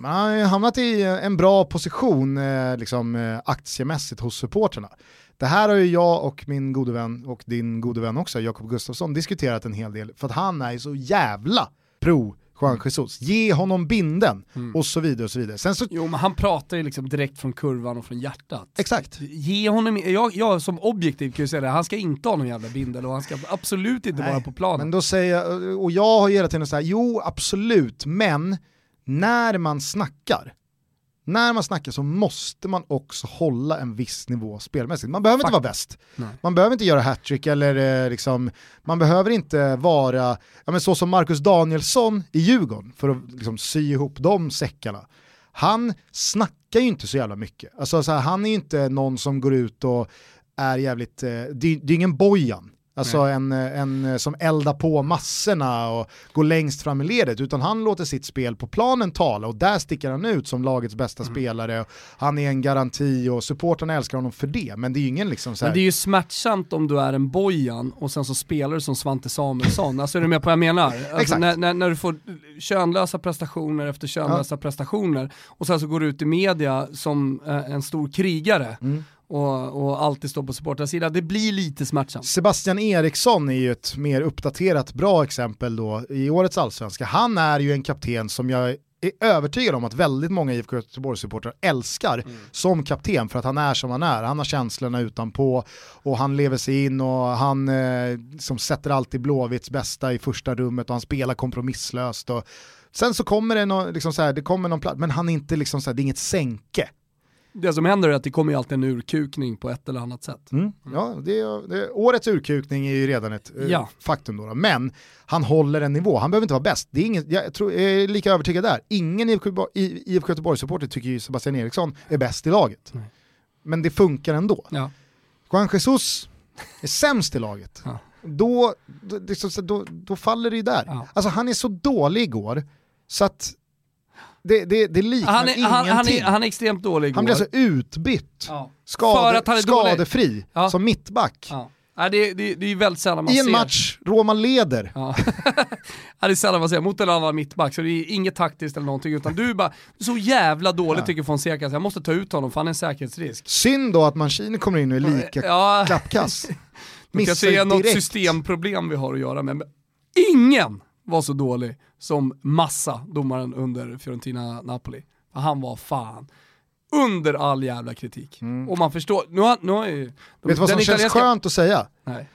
man har hamnat i en bra position eh, liksom, eh, aktiemässigt hos supporterna. Det här har ju jag och min gode vän och din gode vän också, Jakob Gustafsson, diskuterat en hel del för att han är så jävla pro Juan Jesus. Ge honom binden mm. och så vidare och så vidare. Sen så...
Jo men han pratar ju liksom direkt från kurvan och från hjärtat.
Exakt.
Ge honom, jag, jag som objektiv kan ju säga det, han ska inte ha någon jävla bindel och han ska absolut inte Nej, vara på planen.
Men då säger jag, och jag har hela tiden sagt, jo absolut, men när man snackar, när man snackar så måste man också hålla en viss nivå spelmässigt. Man behöver Fakt. inte vara bäst. Nej. Man behöver inte göra hattrick eller eh, liksom, man behöver inte vara, ja men så som Marcus Danielsson i Djurgården, för att liksom sy ihop de säckarna. Han snackar ju inte så jävla mycket. Alltså, så här, han är ju inte någon som går ut och är jävligt, eh, det, det är ingen Bojan Alltså en, en som eldar på massorna och går längst fram i ledet, utan han låter sitt spel på planen tala och där sticker han ut som lagets bästa
Mm.
spelare. Han är en garanti och supportarna älskar honom för det, men det är ju ingen liksom så här,
Men det är ju smärtsamt om du är en Bojan och sen så spelar du som Svante Samuelsson. Alltså är du med på vad jag menar? Alltså när, när, när du får könlösa prestationer efter könlösa prestationer och sen så går du ut i media som eh, en stor krigare
Mm.
Och, och alltid står på supportrarnas sida. Det blir lite smärtsamt.
Sebastian Eriksson är ju ett mer uppdaterat bra exempel då i årets allsvenska. Han är ju en kapten som jag är övertygad om att väldigt många IFK Göteborgs-supportrar älskar som kapten för att han är som han är. Han har känslorna utanpå och han lever sig in och han eh, som sätter alltid Blåvitts bästa i första rummet och han spelar kompromisslöst. Och sen så kommer det, nå, liksom så här, det kommer någon plats, men han är inte liksom så här, det är inget sänke.
Det som händer är att det kommer ju alltid en urkukning på ett eller annat sätt.
Mm. Ja, det är, det är, årets urkukning är ju redan ett eh,
Ja.
faktum då, då. Men han håller en nivå, han behöver inte vara bäst. Det är ingen, jag, tror, jag är lika övertygad där. Ingen IFK Göteborg-supporter tycker ju Sebastian Eriksson är bäst i laget.
Nej.
Men det funkar ändå.
Ja.
Juan Jesus är sämst i laget.
Ja.
Då, då, då, då faller det ju där.
Ja.
Alltså han är så dålig igår, så att det, det, det liknar
Han, är, han, han,
ingenting.
är, han är extremt dålig igår.
Han blev alltså utbytt,
ja.
skade,
För att han är dålig.
skadefri,
Ja.
som mittback.
Ja. Ja, det, det, det är ju väldigt sällan man
I en
ser.
match, Roma leder.
Ja. det är sällan man ser mot en annan mittback, så det är inget taktiskt eller någonting, utan du är bara så jävla dålig
Ja.
tycker Fonseca, så jag måste ta ut honom för han är en säkerhetsrisk.
Synd då att Mancini kommer in och är lika
Ja,
klappkass.
det
Missar
kanske är något
direkt.
systemproblem vi har att göra med, men ingen var så dålig som Massa, domaren under Fiorentina-Napoli. Han var fan under all jävla kritik. Och man förstår, nu har, nu har ju...
Mm. Vet du vad som känns
italienska-
skönt att säga?
Nej.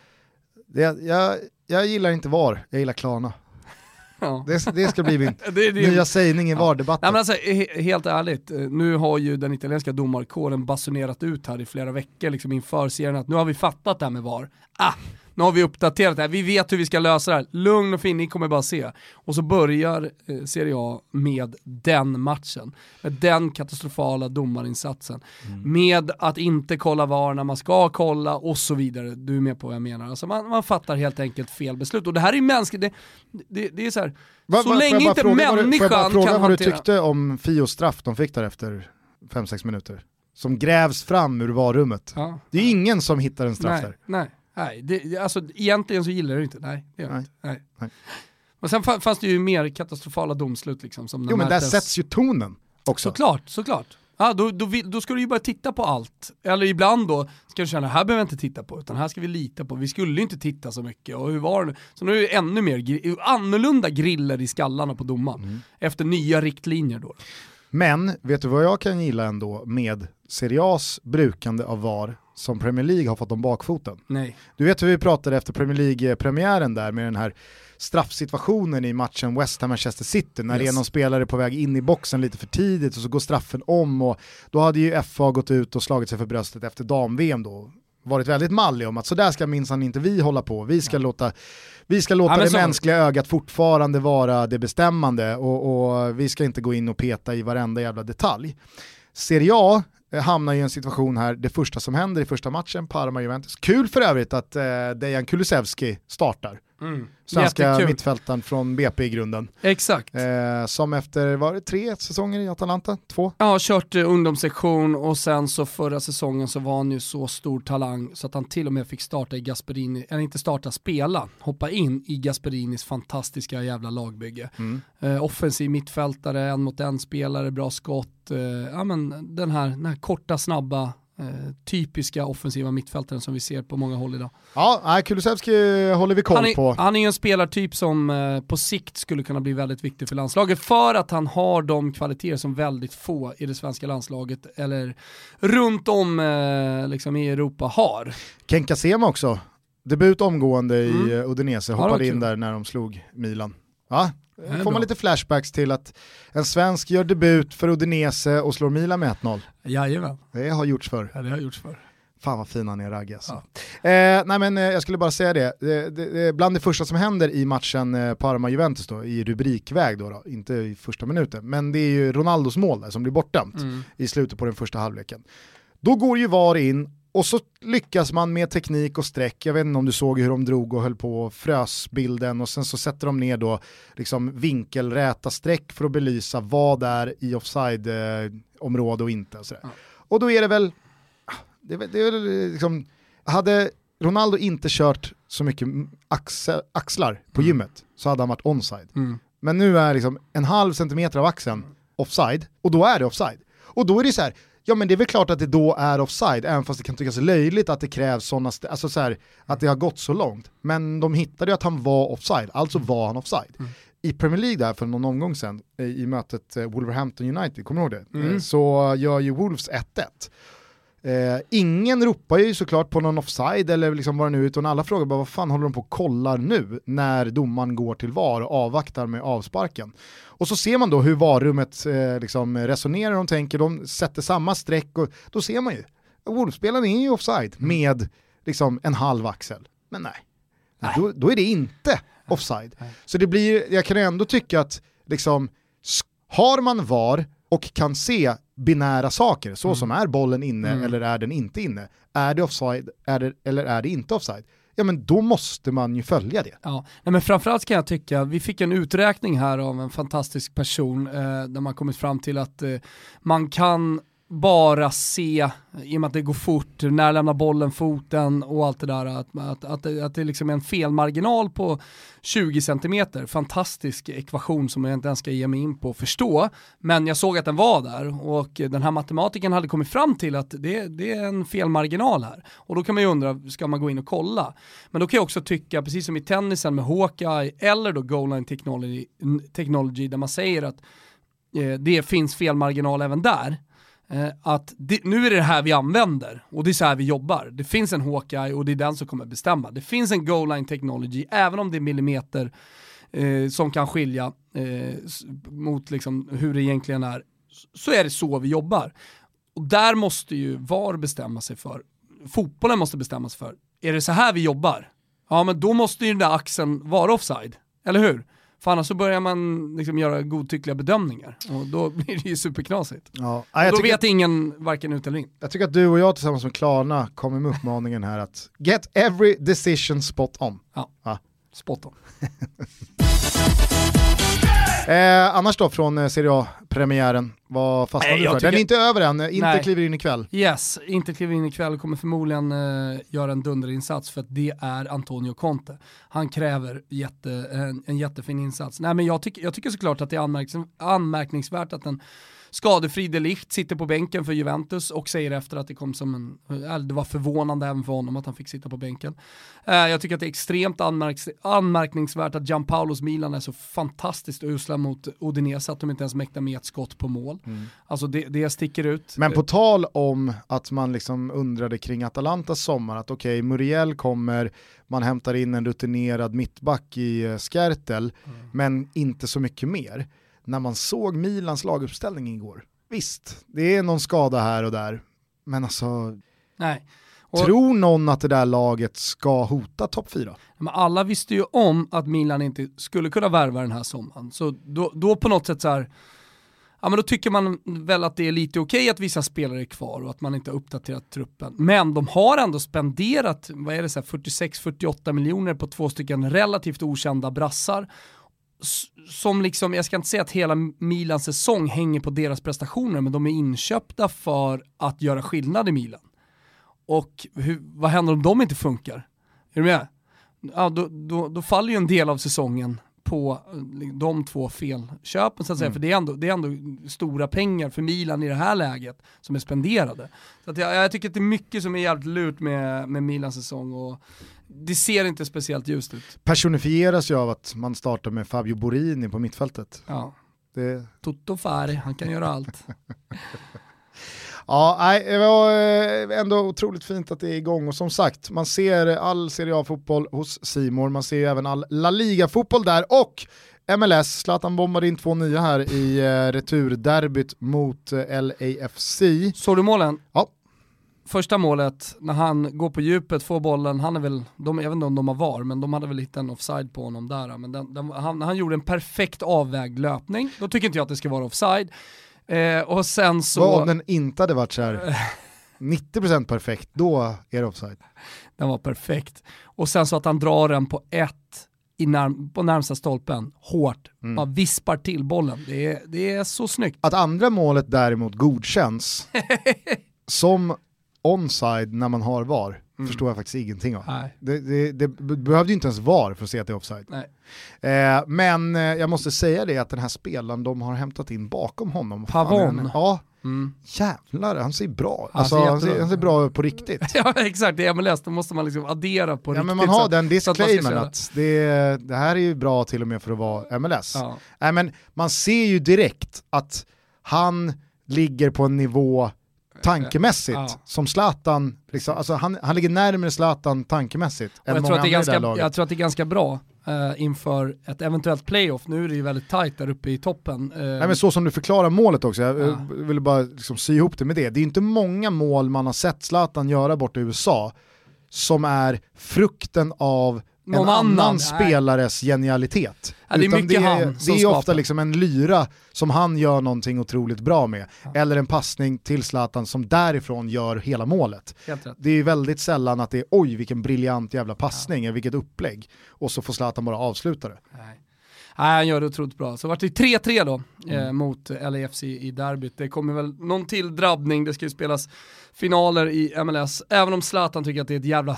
Det, jag, jag gillar inte VAR, jag gillar Klarna.
Ja.
Det, det ska bli min
Det, det,
nya sägning i
Nej
VAR-debatten.
alltså, he helt ärligt, eh, nu har ju den italienska domarkåren basunerat ut här i flera veckor liksom inför serien att nu har vi fattat det här med VAR. Ah, nu har vi uppdaterat det här, vi vet hur vi ska lösa det här. Lugn och fin, ni kommer bara se. Och så börjar eh, Serie A med den matchen. Med den katastrofala domarinsatsen. Med att inte kolla VAR när man ska kolla och så vidare. Du är med på vad jag menar. Alltså man, man fattar helt enkelt fel beslut. Och det här är mänskligt, det, det, det är så här,
Va-
så
va- får
länge inte
fråga du-
människan
Får jag bara fråga
kan
vad du
hantera-
tyckte om Fios straff de fick där efter 5-6 minuter? Som grävs fram ur VAR-rummet.
Ja.
Det är ingen som hittar en straff
nej,
där.
Nej, nej. Det, alltså, egentligen så gillar det inte. Nej, det gör
Nej.
inte. Nej.
Nej.
Men sen fa- fanns det ju mer katastrofala domslut liksom. Som
Jo men där sätts ju tonen också.
Såklart, såklart. Ja, då, då, då ska du ju börja titta på allt. Eller ibland då ska du känna, här behöver jag inte titta på, utan här ska vi lita på. Vi skulle ju inte titta så mycket, och hur var det nu? Så nu är det ännu mer, annorlunda griller i skallarna på domaren.
Mm.
Efter nya riktlinjer då.
Men vet du vad jag kan gilla ändå med Serie A's brukande av VAR som Premier League har fått om bakfoten?
Nej.
Du vet hur vi pratade efter Premier League-premiären där med den här straffsituationen i matchen West Ham-Manchester City när det är
Yes.
någon spelare på väg in i boxen lite för tidigt och så går straffen om och då hade ju FA gått ut och slagit sig för bröstet efter dam-VM då varit väldigt mallig om att så där ska minsann inte vi hålla på, vi ska låta, vi ska låta
Ja,
det
så-
mänskliga ögat fortfarande vara det bestämmande och, och vi ska inte gå in och peta i varenda jävla detalj. Serie A eh, Eh, hamnar i en situation här, det första som händer i första matchen, Parma-Juventus. Kul för övrigt att eh, Dejan Kulusevski startar,
Mm.
svenska
Jättekul.
mittfältaren från BP i grunden.
Exakt.
Eh, som efter, var det tre säsonger i Atalanta? Två?
Ja, kört eh, ungdomssektion och sen så förra säsongen så var han ju så stor talang så att han till och med fick starta i Gasperini, eller inte starta, spela, hoppa in i Gasperinis fantastiska jävla lagbygge.
Mm.
Eh, offensiv mittfältare, en mot en spelare, bra skott, eh, ja men den här, den här korta, snabba, typiska offensiva mittfältaren som vi ser på många håll idag.
Ja, Kulusevski håller vi koll
Han är,
på.
han är ju en spelartyp som eh, på sikt skulle kunna bli väldigt viktig för landslaget för att han har de kvaliteter som väldigt få i det svenska landslaget eller runt om eh, liksom i Europa har.
Ken Kasema också, debut omgående i
Mm.
eh, Udinese, hoppade in
kul.
där när de slog Milan. Ja,
är
får man lite flashbacks till att en svensk gör debut för Udinese och slår Milan med 1-0.
Jajamän,
Det har gjorts förr.
ja, det har gjorts för.
Fan vad fin han är Ragge alltså. Eh, nej men eh, jag skulle bara säga det, det, det, det bland det första som händer i matchen eh, Parma-Juventus då, i rubrikväg då, då, inte i första minuten, men det är ju Ronaldos mål där som blir bortdömt
Mm.
i slutet på den första halvleken. Då går ju VAR in och så lyckas man med teknik och streck, jag vet inte om du såg hur de drog och höll på och frös bilden och sen så sätter de ner då liksom vinkelräta streck för att belysa vad är i offside-område och inte. Och, sådär. Ja. och då är det väl, det, det är väl liksom, hade Ronaldo inte kört så mycket axel, axlar på mm. gymmet så hade han varit onside. Mm. Men nu är liksom en halv centimeter av axeln offside och då är det offside. Och då är det så här, ja men det är väl klart att det då är offside, även fast det kan tyckas löjligt att det krävs sådana, alltså så här, att det har gått så långt. Men de hittade ju att han var offside, alltså var han offside. Mm. I Premier League där för någon omgång sedan, i mötet eh, Wolverhampton United, kommer du ihåg det? Mm. Så gör ju Wolves 1-1. Eh, ingen ropar ju såklart på någon offside eller liksom vad det nu utan alla frågar bara vad fan håller de på och kollar nu när domaren går till VAR och avvaktar med avsparken. Och så ser man då hur VAR-rummet eh, liksom resonerar, de tänker, de sätter samma streck och då ser man ju, Wolfspelaren är ju offside mm. med liksom en halv axel. Men nej, nej. Då, då, är det inte offside. Nej. Så det blir, jag kan ändå tycka att liksom, har man VAR och kan se binära saker, så mm. som är bollen inne mm. eller är den inte inne, är det offside är det, eller är det inte offside? Ja men då måste man ju följa det.
Ja, Nej, men framförallt kan jag tycka, vi fick en uträkning här av en fantastisk person eh, där man kommit fram till att eh, man kan bara se, i och med att det går fort, när lämnar bollen foten och allt det där, att, att, att, att det liksom är en felmarginal på 20 cm. Fantastisk ekvation som jag inte ens ska ge mig in på att förstå. Men jag såg att den var där och den här matematiken hade kommit fram till att det, det är en felmarginal här. Och då kan man ju undra, ska man gå in och kolla? Men då kan jag också tycka, precis som i tennisen med Hawkeye eller då Goal Line Technology, technology där man säger att eh, det finns felmarginal även där Eh, att det, nu är det det här vi använder och det är så här vi jobbar. Det finns en Hawkeye och det är den som kommer bestämma. Det finns en goal line technology, även om det är millimeter eh, som kan skilja eh, mot liksom hur det egentligen är, så är det så vi jobbar. Och där måste ju VAR bestämma sig för, fotbollen måste bestämma sig för, är det så här vi jobbar? Ja men då måste ju den där axeln vara offside, eller hur? För annars så börjar man liksom göra godtyckliga bedömningar och då blir det ju superknasigt. Ja. Ja, då vet ingen varken ut eller in.
Jag tycker att du och jag tillsammans med Klarna kommer med uppmaningen här att get every decision spot on.
Ja, ja. spot on.
Eh, annars då från eh, Serie A-premiären, vad fastnade du för? Den är inte över än, inte Nej. kliver in ikväll.
Yes, inte kliver in ikväll och kommer förmodligen eh, göra en dunderinsats för att det är Antonio Conte. Han kräver jätte, en, en jättefin insats. Nej men jag, tyck, jag tycker såklart att det är anmärk, anmärkningsvärt att en skadefri Delicht sitter på bänken för Juventus och säger efter att det kom som en, äh, det var förvånande även för honom att han fick sitta på bänken. Uh, jag tycker att det är extremt anmärk anmärkningsvärt att Gianpaulos Milan är så fantastiskt usla mot Udinese att de inte ens mäktar med ett skott på mål. Mm. Alltså det, det sticker ut.
Men på tal om att man liksom undrade kring Atalantas sommar, att okej, okay, Muriel kommer, man hämtar in en rutinerad mittback i uh, Skertel, mm. men inte så mycket mer när man såg Milans laguppställning igår, visst, det är någon skada här och där, men alltså,
Nej.
Och, tror någon att det där laget ska hota topp 4?
Men alla visste ju om att Milan inte skulle kunna värva den här sommaren, så då, då på något sätt så här, ja men då tycker man väl att det är lite okej okay att vissa spelare är kvar och att man inte har uppdaterat truppen. Men de har ändå spenderat, vad är det, 46-48 miljoner på två stycken relativt okända brassar som liksom, jag ska inte säga att hela Milans säsong hänger på deras prestationer, men de är inköpta för att göra skillnad i Milan. Och hur, vad händer om de inte funkar? Är du med? Ja, då, då, då faller ju en del av säsongen på eh, de två felköpen så att säga, mm. för det är, ändå, det är ändå stora pengar för Milan i det här läget som är spenderade. Så jag, jag tycker att det är mycket som är jävligt lurt med, med Milans säsong och det ser inte speciellt ljust ut.
Personifieras ju av att man startar med Fabio Borini på mittfältet.
Ja. Det... Toto Fari, han kan göra allt.
Ja, nej, det var eh, ändå otroligt fint att det är igång och som sagt, man ser all Serie A-fotboll hos Simor, man ser även all La Liga-fotboll där och MLS, Zlatan bombade in två nya här i eh, returderbyt mot eh, LAFC.
Såg du målen?
Ja.
Första målet, när han går på djupet, får bollen, han är väl, de, jag vet inte om de har VAR, men de hade väl hittat en offside på honom där. Men den, den, han, han gjorde en perfekt avvägd löpning, då tycker inte jag att det ska vara offside. Eh, och sen så...
Vad om den inte hade varit så här 90% perfekt, då är det offside.
Den var perfekt. Och sen så att han drar den på ett i närm på närmsta stolpen, hårt, mm. bara vispar till bollen. Det är, det är så snyggt.
Att andra målet däremot godkänns som onside när man har VAR, mm. förstår jag faktiskt ingenting av. Det, det, det, behövde ju inte ens VAR för att se att det är offside. Eh, men eh, jag måste säga det att den här spelaren de har hämtat in bakom honom.
Pavon.
Ja, Mm. Jävlar, han ser bra han, alltså, han, ser, han ser bra ut på riktigt.
ja exakt, det är MLS, då måste man liksom addera på
ja,
riktigt.
Men man har den disclaimern att, att det, det, här är ju bra till och med för att vara MLS. Ja. Nej, men man ser ju direkt att han ligger på en nivå tankemässigt ja. som Zlatan, liksom, alltså han, han ligger närmare Zlatan tankemässigt än
jag
många
ganska,
i det laget.
Jag tror att det är ganska bra uh, inför ett eventuellt playoff. Nu är det ju väldigt tajt där uppe i toppen. Uh,
Nej, men så som du förklarar målet också, jag ja. vill bara liksom sy ihop det med det. Det är inte många mål man har sett Zlatan göra borta i USA som är frukten av någon en annan, annan spelares genialitet.
Ja, det är mycket det
är, han Det är ofta liksom en lyra som han gör någonting otroligt bra med. Ja. Eller en passning till Zlatan som därifrån gör hela målet. Det är väldigt sällan att det är oj vilken briljant jävla passning, ja. vilket upplägg. Och så får Zlatan bara avsluta det.
Nej. Nej, han gör det otroligt bra. Så vart det 3-3 då mm. eh, mot LAFC i derbyt. Det kommer väl någon till drabbning, det ska ju spelas finaler i MLS, även om Zlatan tycker att det är ett jävla,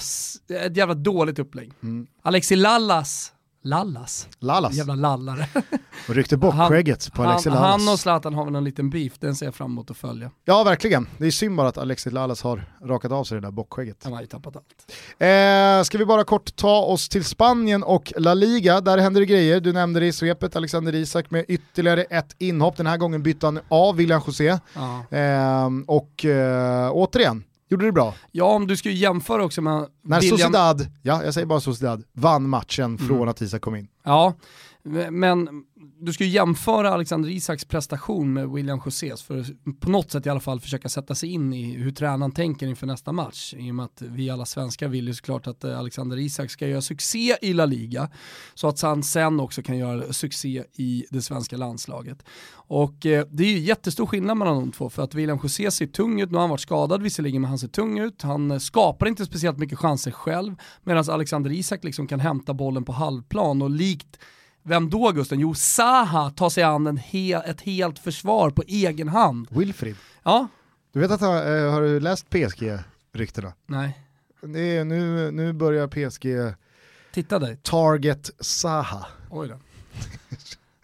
ett jävla dåligt upplägg. Mm. Alexi Lallas Lallas.
Lallas.
Jävla lallare.
Och ryckte bort skägget på Alexi Lallas.
Han och Zlatan har väl en liten beef, den ser jag fram emot att följa.
Ja verkligen, det är synd bara att Alexi Lallas har rakat av sig det där bockskägget.
Han har ju tappat allt.
Eh, ska vi bara kort ta oss till Spanien och La Liga, där händer det grejer. Du nämnde det i svepet, Alexander Isak med ytterligare ett inhopp. Den här gången bytte han av William José. Ja. Eh, och eh, återigen, Gjorde det bra?
Ja, om du ska jämföra också med
När William... Sociedad, ja jag säger bara Sociedad, vann matchen mm. från att Isak kom in.
Ja, men du ska ju jämföra Alexander Isaks prestation med William Josés för att på något sätt i alla fall försöka sätta sig in i hur tränaren tänker inför nästa match. I och med att vi alla svenskar vill ju såklart att eh, Alexander Isak ska göra succé i La Liga så att han sen också kan göra succé i det svenska landslaget. Och eh, det är ju jättestor skillnad mellan de två för att William José ser tung ut, nu har han varit skadad visserligen men han ser tung ut, han eh, skapar inte speciellt mycket chanser själv medan Alexander Isak liksom kan hämta bollen på halvplan och likt vem då Gusten? Jo, Zaha tar sig an en he ett helt försvar på egen hand.
Wilfrid.
Ja.
Du vet att, äh, har du läst PSG-ryktena?
Nej.
Det är, nu, nu börjar PSG
Titta dig.
Target Zaha.
Oj då.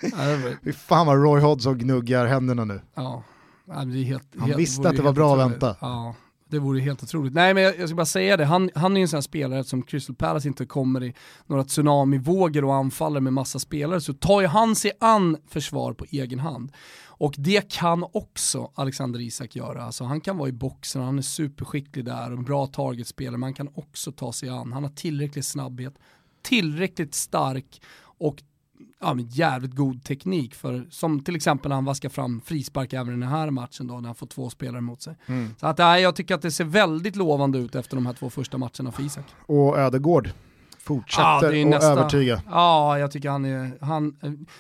Fy fan vad Roy Hodgson gnuggar händerna nu.
Ja. Det helt,
Han
helt,
visste att det var bra att vänta.
Ja. Det vore helt otroligt. Nej men jag, jag ska bara säga det, han, han är ju en sån här spelare som Crystal Palace inte kommer i några tsunamivågor och anfaller med massa spelare så tar ju han sig an försvar på egen hand. Och det kan också Alexander Isak göra. Alltså han kan vara i boxen, han är superskicklig där och en bra targetspelare, men han kan också ta sig an. Han har tillräcklig snabbhet, tillräckligt stark och ja, men jävligt god teknik för, som till exempel när han vaskar fram frispark även i den här matchen då, när han får två spelare mot sig. Mm. Så att, ja, jag tycker att det ser väldigt lovande ut efter de här två första matcherna för Isak.
Och Ödegård fortsätter ja, nästa, att övertyga.
Ja, jag tycker han är... Han,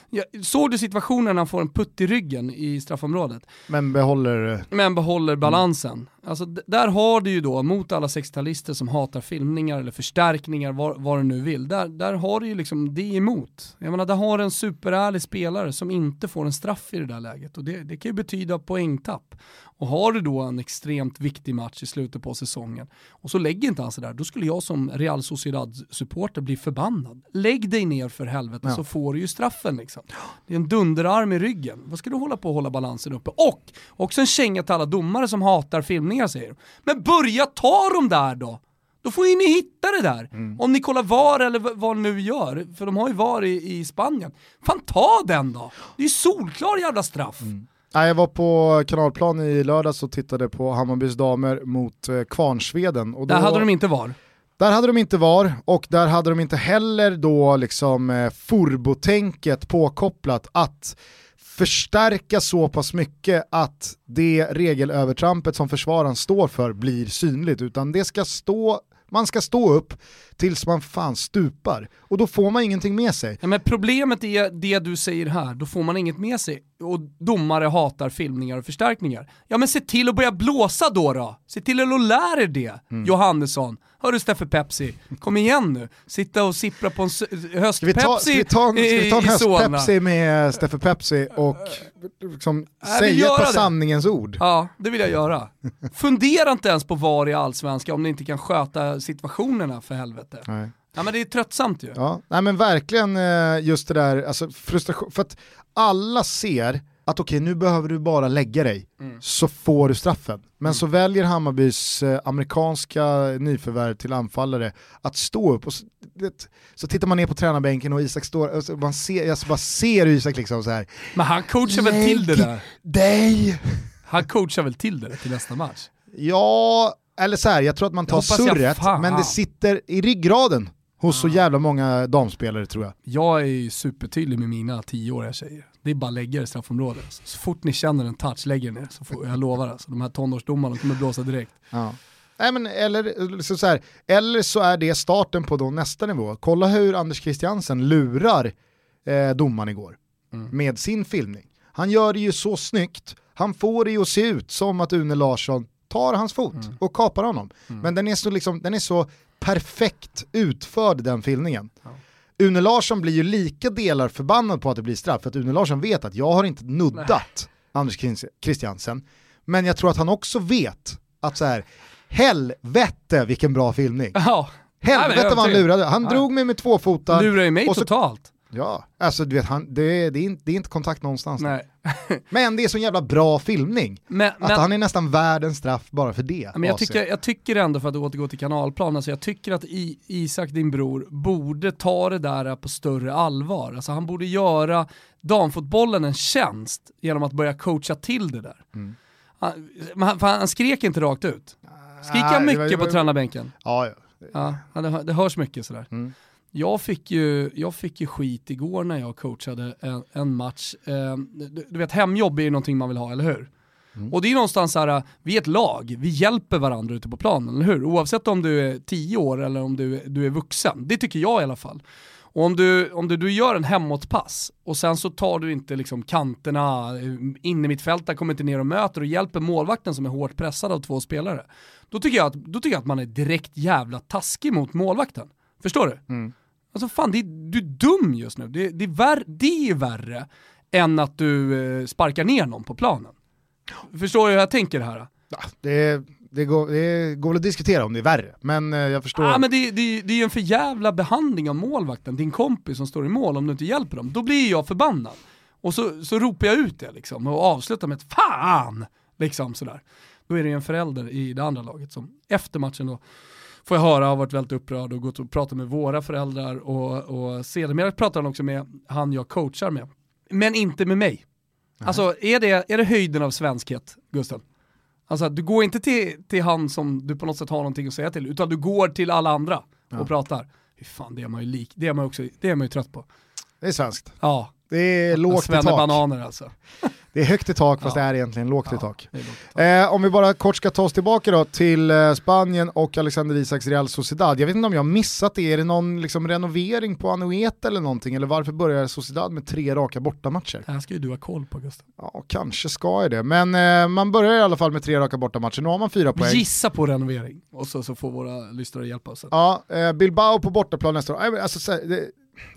ja, såg du situationen när han får en putt i ryggen i straffområdet?
Men behåller...
Men behåller balansen. Alltså, där har du ju då, mot alla 60-talister som hatar filmningar eller förstärkningar, vad, vad du nu vill, där, där har du ju liksom det emot. Jag menar, där har du en superärlig spelare som inte får en straff i det där läget och det, det kan ju betyda poängtapp. Och har du då en extremt viktig match i slutet på säsongen och så lägger inte han sig där, då skulle jag som Real Sociedad-supporter bli förbannad. Lägg dig ner för helvete ja. så får du ju straffen liksom. Det är en dunderarm i ryggen. Vad ska du hålla på att hålla balansen uppe? Och också en känga till alla domare som hatar filmningar säger de. Men börja ta dem där då! Då får ju ni hitta det där. Mm. Om ni kollar VAR eller vad ni nu gör, för de har ju VAR i, i Spanien. Fan ta den då! Det är ju solklar jävla straff. Mm.
Jag var på kanalplan i lördags och tittade på Hammarbys damer mot eh, Kvarnsveden. Och
där hade de inte VAR?
Där hade de inte VAR och där hade de inte heller då liksom eh, furbotänket påkopplat att förstärka så pass mycket att det regelövertrampet som försvararen står för blir synligt, utan det ska stå man ska stå upp tills man fan stupar och då får man ingenting med sig.
Ja, men problemet är det du säger här, då får man inget med sig. och domare hatar filmningar och förstärkningar. Ja men se till att börja blåsa då då. Se till att lära er det,
Mm.
Johannesson. Hörru Steffe Pepsi, kom igen nu. Sitta och sippra på en s-
Ska vi ta, ska vi ta, en-
i- i Solna.
höstpepsi med Steffe Pepsi och liksom
vi
säga ett par
det.
sanningens ord?
Ja, det vill jag göra. Fundera inte ens på var i allsvenskan om ni inte kan sköta situationerna för helvete.
Nej.
Ja men det är tröttsamt ju.
Ja, nej men verkligen eh, just det där, alltså frustration, för att alla ser att okej nu behöver du bara lägga dig
Mm.
så får du straffen. Men så väljer Hammarbys eh, amerikanska nyförvärv till anfallare att stå upp och så, det, så tittar man ner på tränarbänken och Isak står, och så man ser, jag bara ser Isak liksom så här.
Men han coachar väl till det där?
dig!
Han coachar väl till det där till nästa match?
Ja, eller så här, jag tror att man tar
jag
surret, men det sitter i ryggraden hos så jävla många damspelare tror jag.
Jag är ju supertydlig med mina tioåriga tjejer. Det är bara att lägga det i straffområdet. Så fort ni känner en touch, lägg er ner. Så får, jag lovar alltså, de här tonårsdomarna kommer blåsa direkt.
Ja. Nej, men eller, så, så här, eller så är det starten på då nästa nivå. Kolla hur Anders Christiansen lurar eh, domaren igår med sin filmning. Han gör det ju så snyggt, han får det ju att se ut som att Une Larsson tar hans fot och kapar honom. Men den är, så liksom, den är så perfekt utförd den filmningen. Une Larsson blir ju lika delar förbannad på att det blir straff, för att Une Larsson vet att jag har inte nuddat Anders Christ- Christiansen. Men jag tror att han också vet att så här, helvete vilken bra filmning.
Ja,
Helvete vad han lurade. Han
Ja.
drog mig med två fotar.
Lurar ju mig
och så-
totalt.
Ja, alltså du vet, han, det, det, är inte, det är inte kontakt någonstans.
Nej.
Men det är så jävla bra filmning.
Men,
Att
men,
han är nästan värd en straff bara för det.
men jag,
AC.
tycker, jag tycker ändå, för att återgå till kanalplan, alltså jag tycker att I, Isak, din bror, borde ta det där på större allvar. Alltså han borde göra damfotbollen en tjänst genom att börja coacha till det där.
Mm.
Han, han, han skrek inte rakt ut. Skrek
Nej,
han
det
mycket
var- det
på
var-
tränarbänken?
Ja, ja.
Ja, ja, det, hör- det hörs mycket sådär.
Mm.
Jag, fick ju, jag fick ju skit igår när jag coachade en, en match. Eh, du, du vet hemjobb är ju någonting man vill ha, eller hur?
Mm.
Och det är någonstans så här, vi är ett lag, vi hjälper varandra ute på planen, eller hur? Oavsett om du är 10 år eller om du, du är vuxen. Det tycker jag i alla fall. Och om du, om du, du gör en hemåtpass och sen så tar du inte liksom kanterna, in i mitt fält kommer inte ner och möter och hjälper målvakten som är hårt pressad av två spelare. Då tycker jag att, då tycker jag att man är direkt jävla taskig mot målvakten. Förstår du?
Mm.
Alltså fan, det är, du är dum just nu. Det, det, är värre, det är värre än att du eh, sparkar ner någon på planen. Förstår du hur jag tänker här?
Ja, det, det, går, det går väl att diskutera om det är värre, men eh, jag förstår.
Ah, men det, det, det är ju en för jävla behandling av målvakten, din kompis som står i mål, om du inte hjälper dem. Då blir jag förbannad. Och så, så ropar jag ut det liksom och avslutar med ett fan! Liksom sådär. Då är det en förälder i det andra laget som efter matchen då får jag höra, har varit väldigt upprörd och gått och pratat med våra föräldrar och, och sedermera pratar han också med han jag coachar med. Men inte med mig. Alltså är det, är det höjden av svenskhet, Gustav? Alltså du går inte till, till han som du på något sätt har någonting att säga till, utan du går till alla andra och pratar. Hur fan, det är man ju lik, det är man också, det är man ju trött på.
Det är svenskt.
Ja,
Det är lågt i tak.
bananer alltså.
Det är högt i tak fast
Ja.
det är egentligen lågt i
Ja,
tak.
lågt i tak.
Eh, om vi bara kort ska ta oss tillbaka då till eh, Spanien och Alexander Isaks Real Sociedad. Jag vet inte om jag har missat det, är det någon liksom, renovering på Anoeta eller någonting? Eller varför börjar Sociedad med tre raka bortamatcher?
Det här ska ju du ha koll på Gustav.
Ja, kanske ska jag det. Men eh, man börjar i alla fall med tre raka bortamatcher, nu har man fyra poäng.
Gissa på renovering och så, så får våra lyssnare hjälpa oss.
Ja, eh, Bilbao på bortaplan nästa år. Alltså, det,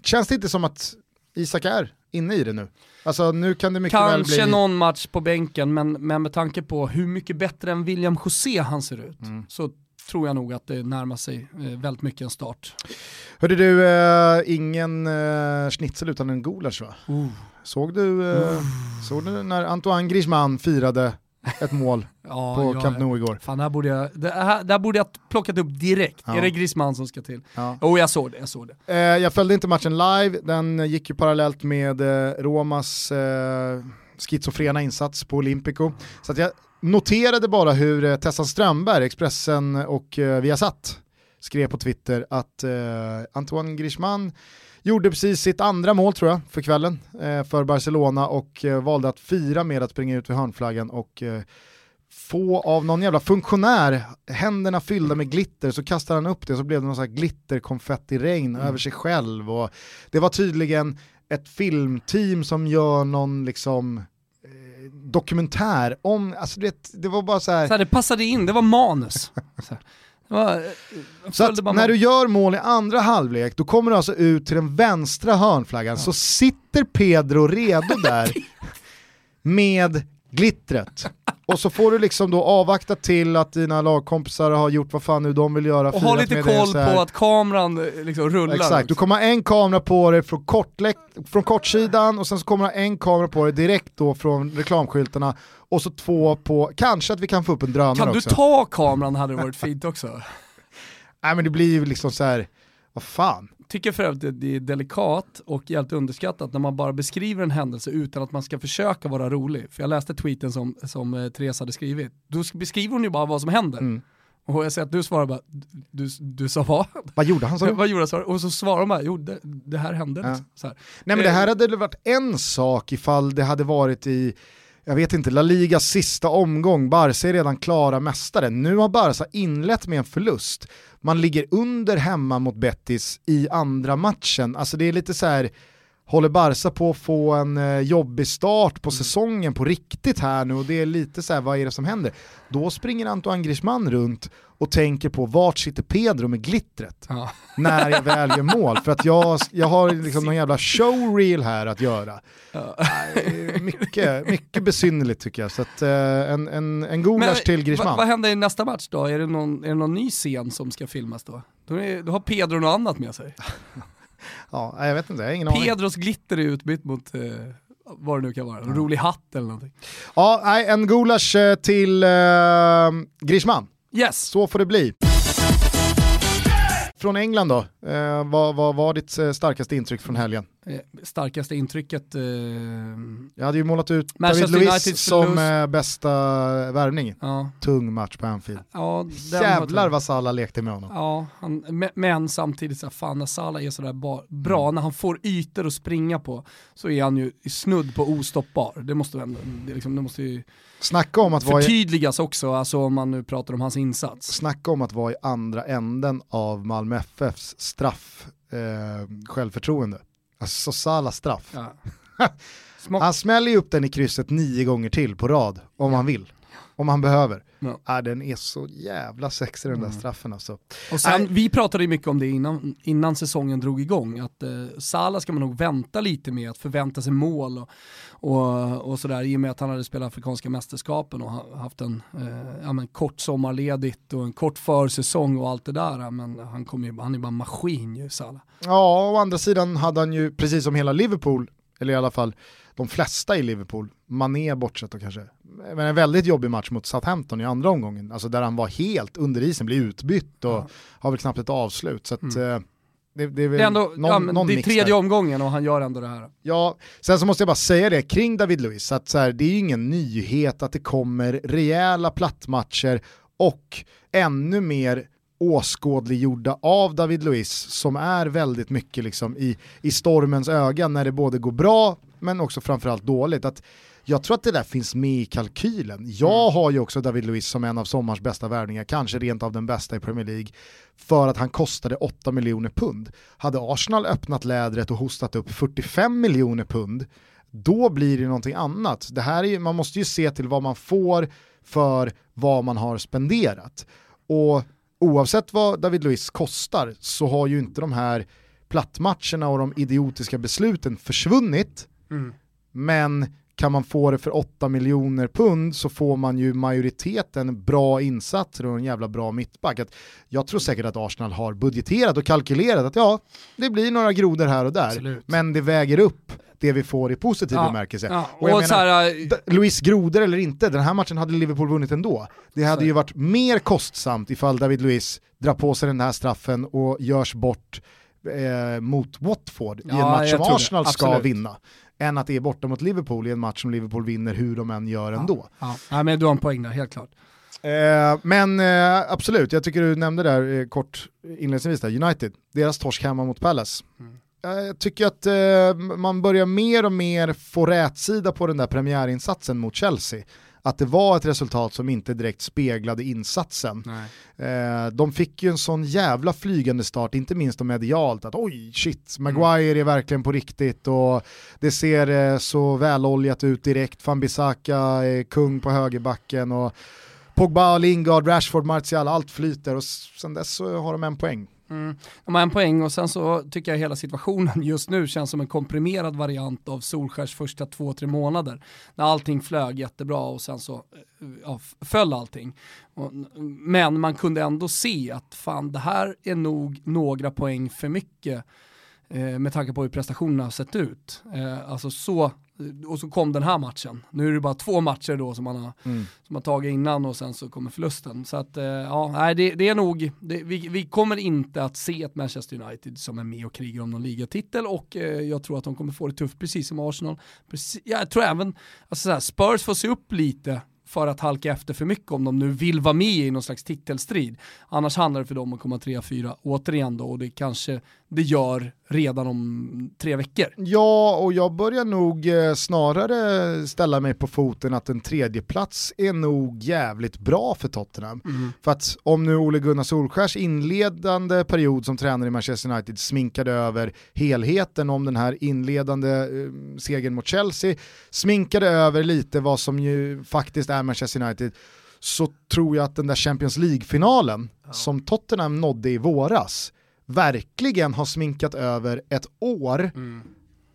känns det inte som att Isak är inne i det nu? Alltså nu kan det mycket
Kanske
väl bli...
någon match på bänken, men, men med tanke på hur mycket bättre än William José han ser ut,
Mm.
så tror jag nog att det närmar sig eh, väldigt mycket en start.
Hörde du, eh, ingen eh, schnitzel utan en gulasch va? Såg du, eh, såg du när Antoine Griezmann firade ett mål
Ja,
på
ja,
Camp Nou igår?
Fan, det här borde jag, det här, det här borde jag plockat upp direkt.
Ja.
Är det Griezmann som ska till?
Ja.
Jo, jag såg det, jag såg det.
Eh, jag följde inte matchen live, den gick ju parallellt med eh, Romas eh, schizofrena insats på Olympico. Så jag noterade bara hur eh, Tessan Strömberg, Expressen och eh, Viasat skrev på Twitter att eh, Antoine Griezmann gjorde precis sitt andra mål tror jag för kvällen eh, för Barcelona och eh, valde att fira med att springa ut vid hörnflaggan och eh, få av någon jävla funktionär händerna fyllda med glitter så kastar han upp det så blev det någon sån här glitterkonfettiregn över sig själv och det var tydligen ett filmteam som gör någon liksom dokumentär om, alltså du vet, det var bara så här.
Så här, det passade in, det var manus. Så,
att när du gör mål i andra halvlek, då kommer du alltså ut till den vänstra hörnflaggan, så sitter Pedro redo där med glittret. Och så får du liksom då avvakta till att dina lagkompisar har gjort vad fan nu de vill göra.
och ha lite koll på att kameran eh, liksom rullar.
Exakt, du kommer ha en kamera på dig från, från kortsidan och sen så kommer du ha en kamera på dig direkt då från reklamskyltarna och så två på, kanske att vi kan få upp en drönare
Kan du
också.
ta kameran hade det varit fint också.
Nej men det blir ju liksom så här, vad fan.
Tycker för övrigt att det är delikat och helt underskattat när man bara beskriver en händelse utan att man ska försöka vara rolig. För jag läste tweeten som, som eh, Therese hade skrivit. Då sk- beskriver hon ju bara vad som händer.
Mm.
Och jag ser att du svarar bara, du, du sa vad?
Vad gjorde han? du?
vad gjorde han? Och så svarar bara, jo det, det här hände. Liksom. Så här.
Nej men det
Eh,
här hade väl varit en sak ifall det hade varit i, jag vet inte, La Ligas sista omgång, Barca är redan klara mästare. Nu har Barca inlett med en förlust. Man ligger under hemma mot Betis i andra matchen. Alltså det är lite så här, håller Barca på att få en eh, jobbig start på säsongen på riktigt här nu och det är lite så här, vad är det som händer? Då springer Antoine Griezmann runt och tänker på vart sitter Pedro med glittret
Ja.
när jag väl gör mål. För att jag, jag har liksom någon jävla showreel här att göra. Nej, mycket, mycket besynnerligt tycker jag. Så att, eh, en, en, en gulasch till Griezmann.
vad händer i nästa match då? Är det, någon, är det någon ny scen som ska filmas då? Då, är, då har Pedro något annat med sig.
Ja, jag vet inte, jag har ingen aning.
Pedros glitter är utbytt mot eh, vad det nu kan vara, en rolig hatt eller någonting.
Ja, nej, en gulasch eh, till eh, Griezmann.
Yes!
Så får det bli. Från England då, eh, vad, vad var ditt eh, starkaste intryck från helgen?
Eh, starkaste intrycket, eh,
Jag hade ju målat ut
Manchester
David Luiz som eh, bästa värvning.
ja,
Tung match på Anfield.
ja,
Jävlar vad Salah lekte med honom.
Ja, han, men, men samtidigt så här, fan när Salah är sådär ba, bra, när han får ytor att springa på så är han ju snudd på ostoppbar. Det måste, det, liksom, det måste ju
Snacka om att vara i,
förtydligas också, alltså om man nu pratar om hans insats.
snacka om att vara i andra änden av Malmö FFs straff, eh, självförtroende. Alltså Salah straff.
Ja.
Han smäller ju upp den i krysset nio gånger till på rad om han vill. Om han behöver.
Ja.
Ah, den är så jävla sexig den där straffen alltså.
Och sen,
Nej.
vi pratade ju mycket om det innan, innan säsongen drog igång, att eh, Salah ska man nog vänta lite med att förvänta sig mål och, och, och sådär i och med att han hade spelat Afrikanska mästerskapen och ha- haft en eh, ja, men kort sommarledigt och en kort försäsong och allt det där. Men han, kommer ju, han är bara maskin ju Salah.
Ja, å andra sidan hade han ju, precis som hela Liverpool, eller i alla fall de flesta i Liverpool, Mané bortsett då kanske, men en väldigt jobbig match mot Southampton i andra omgången, alltså där han var helt under isen, blev utbytt och
Ja.
har väl knappt ett avslut. Så att,
Mm.
eh, det, det är väl
Det är, ändå,
någon,
ja,
någon
det är tredje
där.
omgången och han gör ändå det här.
Ja, sen så måste jag bara säga det kring David Luiz, att så här, det är ju ingen nyhet att det kommer rejäla plattmatcher och ännu mer åskådliggjorda av David Luiz som är väldigt mycket liksom i, i stormens öga när det både går bra men också framförallt dåligt. Att jag tror att det där finns med i kalkylen. Jag har ju också David Luiz som en av sommars bästa värvningar, kanske rent av den bästa i Premier League, för att han kostade 8 miljoner pund. Hade Arsenal öppnat lädret och hostat upp 45 miljoner pund, då blir det någonting annat. Det här är, man måste ju se till vad man får för vad man har spenderat. Och oavsett vad David Luiz kostar så har ju inte de här plattmatcherna och de idiotiska besluten försvunnit. Men kan man få det för 8 miljoner pund så får man ju majoriteten bra insatser och en jävla bra mittback. Att jag tror säkert att Arsenal har budgeterat och kalkylerat att ja, det blir några grodor här och där,
Absolut.
men det väger upp det vi får i positiv
Ja,
bemärkelse.
Ja,
Och
och
menar,
här,
Luis Groder eller inte, den här matchen hade Liverpool vunnit ändå. Det hade
Så.
ju varit mer kostsamt ifall David Luiz drar på sig den här straffen och görs bort eh, mot Watford i en
Ja,
match som. Arsenal ska vinna. Än att det är borta mot Liverpool i en match som Liverpool vinner hur de än gör ändå.
ja, ja, men du har en poäng där, helt klart.
Eh, men eh, absolut, jag tycker du nämnde där eh, kort inledningsvis där, United, deras torsk hemma mot Palace. Eh, Jag tycker att eh, man börjar mer och mer få rätsida på den där premiärinsatsen mot Chelsea. Att det var ett resultat som inte direkt speglade insatsen. Eh, de fick ju en sån jävla flygande start, inte minst medialt, att oj shit, Maguire mm. är verkligen på riktigt och det ser eh, så väloljat ut direkt, Fambisaka är kung på högerbacken och Pogba, Lingard, Rashford, Martial, allt flyter och sen dess så har de en poäng.
Mm. De har en poäng och sen så tycker jag hela situationen just nu känns som en komprimerad variant av Solskärs första två, tre månader. När allting flög jättebra och sen så eh, ja, föll allting. Men man kunde ändå se att fan det här är nog några poäng för mycket eh, med tanke på hur prestationerna har sett ut. Eh, alltså så och så kom den här matchen. Nu är det bara två matcher då som man har, mm. som har tagit innan och sen så kommer förlusten. Så att, eh, ja, nej, det, det är nog, det, vi, vi, kommer inte att se ett Manchester United som är med och krigar om någon ligatitel och eh, jag tror att de kommer få det tufft precis som Arsenal. Precis, jag tror även, alltså så här, Spurs får se upp lite för att halka efter för mycket om de nu vill vara med i någon slags titelstrid. Annars handlar det för dem att komma 3-4 återigen då och det kanske det gör redan om tre veckor.
Ja, och jag börjar nog eh, snarare ställa mig på foten att en tredje plats är nog jävligt bra för Tottenham. Mm. För att om nu Ole Gunnar Solskärs inledande period som tränare i Manchester United sminkade över helheten om den här inledande eh, segern mot Chelsea, sminkade över lite vad som ju faktiskt är Manchester United, så tror jag att den där Champions League-finalen ja. som Tottenham nådde i våras, verkligen har sminkat över ett år mm.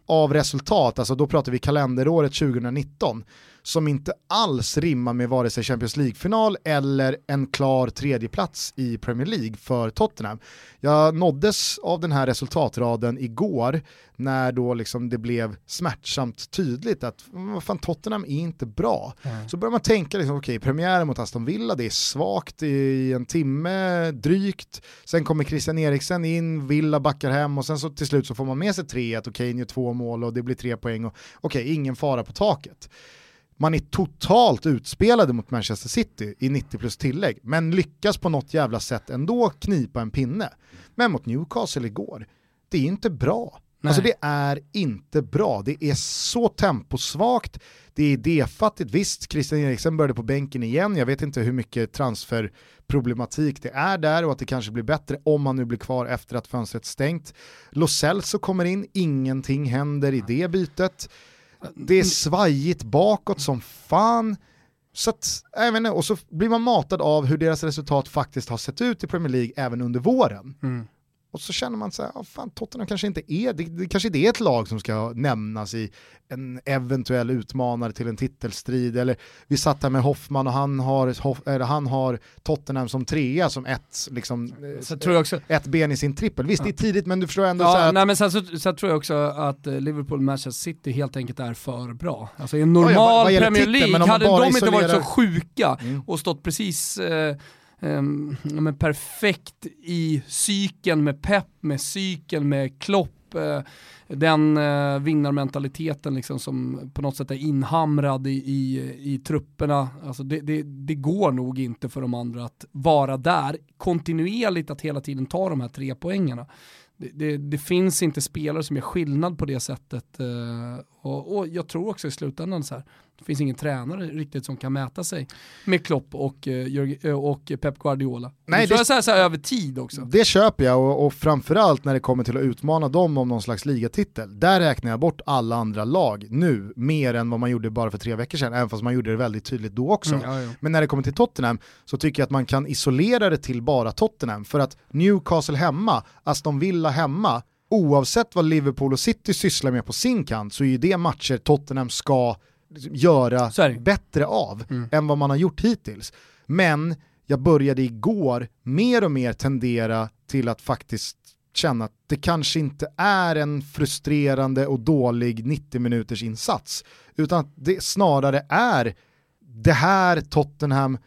av resultat, alltså då pratar vi kalenderåret 2019, som inte alls rimmar med vare sig Champions League-final eller en klar tredjeplats i Premier League för Tottenham. Jag nåddes av den här resultatraden igår när då liksom det blev smärtsamt tydligt att vad fan, Tottenham är inte bra. Mm. Så börjar man tänka, liksom, okej okay, premiären mot Aston Villa, det är svagt i en timme drygt, sen kommer Christian Eriksen in, Villa backar hem och sen så till slut så får man med sig 3-1 och Kane gör två mål och det blir tre poäng och okej, okay, ingen fara på taket man är totalt utspelade mot Manchester City i 90 plus tillägg, men lyckas på något jävla sätt ändå knipa en pinne. Men mot Newcastle igår, det är inte bra. Nej. Alltså det är inte bra, det är så temposvagt, det är idéfattigt. Visst, Christian Eriksen började på bänken igen, jag vet inte hur mycket transferproblematik det är där och att det kanske blir bättre om han nu blir kvar efter att fönstret stängt. Lo Celso kommer in, ingenting händer i det bytet. Det är svajigt bakåt som fan. Så att, jag inte, och så blir man matad av hur deras resultat faktiskt har sett ut i Premier League även under våren. Mm. Och så känner man så här, oh, fan Tottenham kanske inte är, det, det kanske inte är ett lag som ska nämnas i en eventuell utmanare till en titelstrid. Eller vi satt här med Hoffman och han har, Hoff, eller han har Tottenham som trea som ett, liksom, så tror jag också, ett ben i sin trippel. Visst, ja. det är tidigt men du förstår ändå
ja,
så att...
Nej men sen så, så tror jag också att eh, Liverpool Manchester City helt enkelt är för bra. Alltså i en normal ja, ja, Premier League hade de inte varit så sjuka mm. och stått precis eh, um, men perfekt i cykeln med pepp, med cykeln med klopp, uh, den uh, vinnarmentaliteten liksom som på något sätt är inhamrad i, i, i trupperna. Alltså det, det, det, går nog inte för de andra att vara där kontinuerligt, att hela tiden ta de här tre poängarna. Det, det, det, finns inte spelare som gör skillnad på det sättet. Uh, och, och, jag tror också i slutändan så här, det finns ingen tränare riktigt som kan mäta sig med Klopp och, uh, och Pep Guardiola. Nej, det jag så här, så här, över tid också.
Det köper jag och, och framförallt när det kommer till att utmana dem om någon slags ligatitel. Där räknar jag bort alla andra lag nu, mer än vad man gjorde bara för tre veckor sedan, även fast man gjorde det väldigt tydligt då också. Mm, ja, ja. Men när det kommer till Tottenham så tycker jag att man kan isolera det till bara Tottenham, för att Newcastle hemma, Aston Villa hemma, oavsett vad Liverpool och City sysslar med på sin kant så är ju det matcher Tottenham ska göra bättre av mm. än vad man har gjort hittills. Men jag började igår mer och mer tendera till att faktiskt känna att det kanske inte är en frustrerande och dålig 90 minuters insats, utan att det snarare är det här Tottenham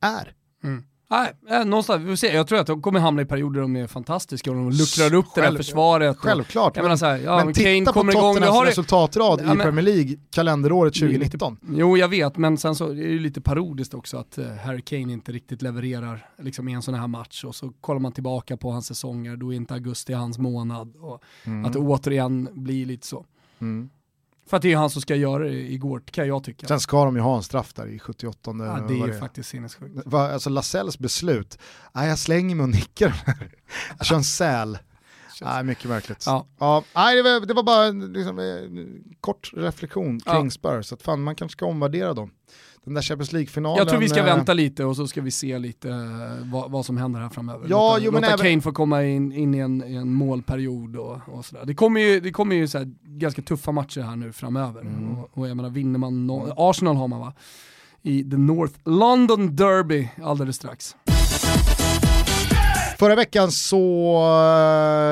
är.
Mm. Nej, eh, någonstans, vi får se. Jag tror att de kommer hamna i perioder där de är fantastiska och de luckrar upp Själv, det där försvaret.
Självklart,
men,
här, ja, men titta på Tottenhams resultatrad ja, i Premier League kalenderåret 2019.
Lite, jo jag vet, men sen så är det lite parodiskt också att uh, Harry Kane inte riktigt levererar liksom, i en sån här match och så kollar man tillbaka på hans säsonger, då är inte augusti hans månad och mm. att det återigen blir lite så.
Mm.
För att det är han som ska göra det igår, kan jag tycka.
Sen ska de ju ha en straff där i 78
ja, det är faktiskt sinnessjukt.
Va, alltså Lasells beslut, nej jag slänger mig och nickar. jag kör en säl. Nej, mycket märkligt.
Ja.
Ja, nej, det, var, det var bara liksom, eh, kort reflektion kring
Ja.
Spurs, att fan man kanske ska omvärdera dem. Den där Champions League-finalen.
Jag tror vi ska
eh,
vänta lite och så ska vi se lite eh, vad, vad som händer här framöver.
Ja,
låta
jo, men
låta
även-
Kane få komma in, in i, en, i en målperiod och, och sådär. Det kommer ju, det kommer ju så ganska tuffa matcher här nu framöver.
Mm.
Och, och jag menar, vinner man, no Arsenal har man va? I the North London Derby alldeles strax.
Förra veckan så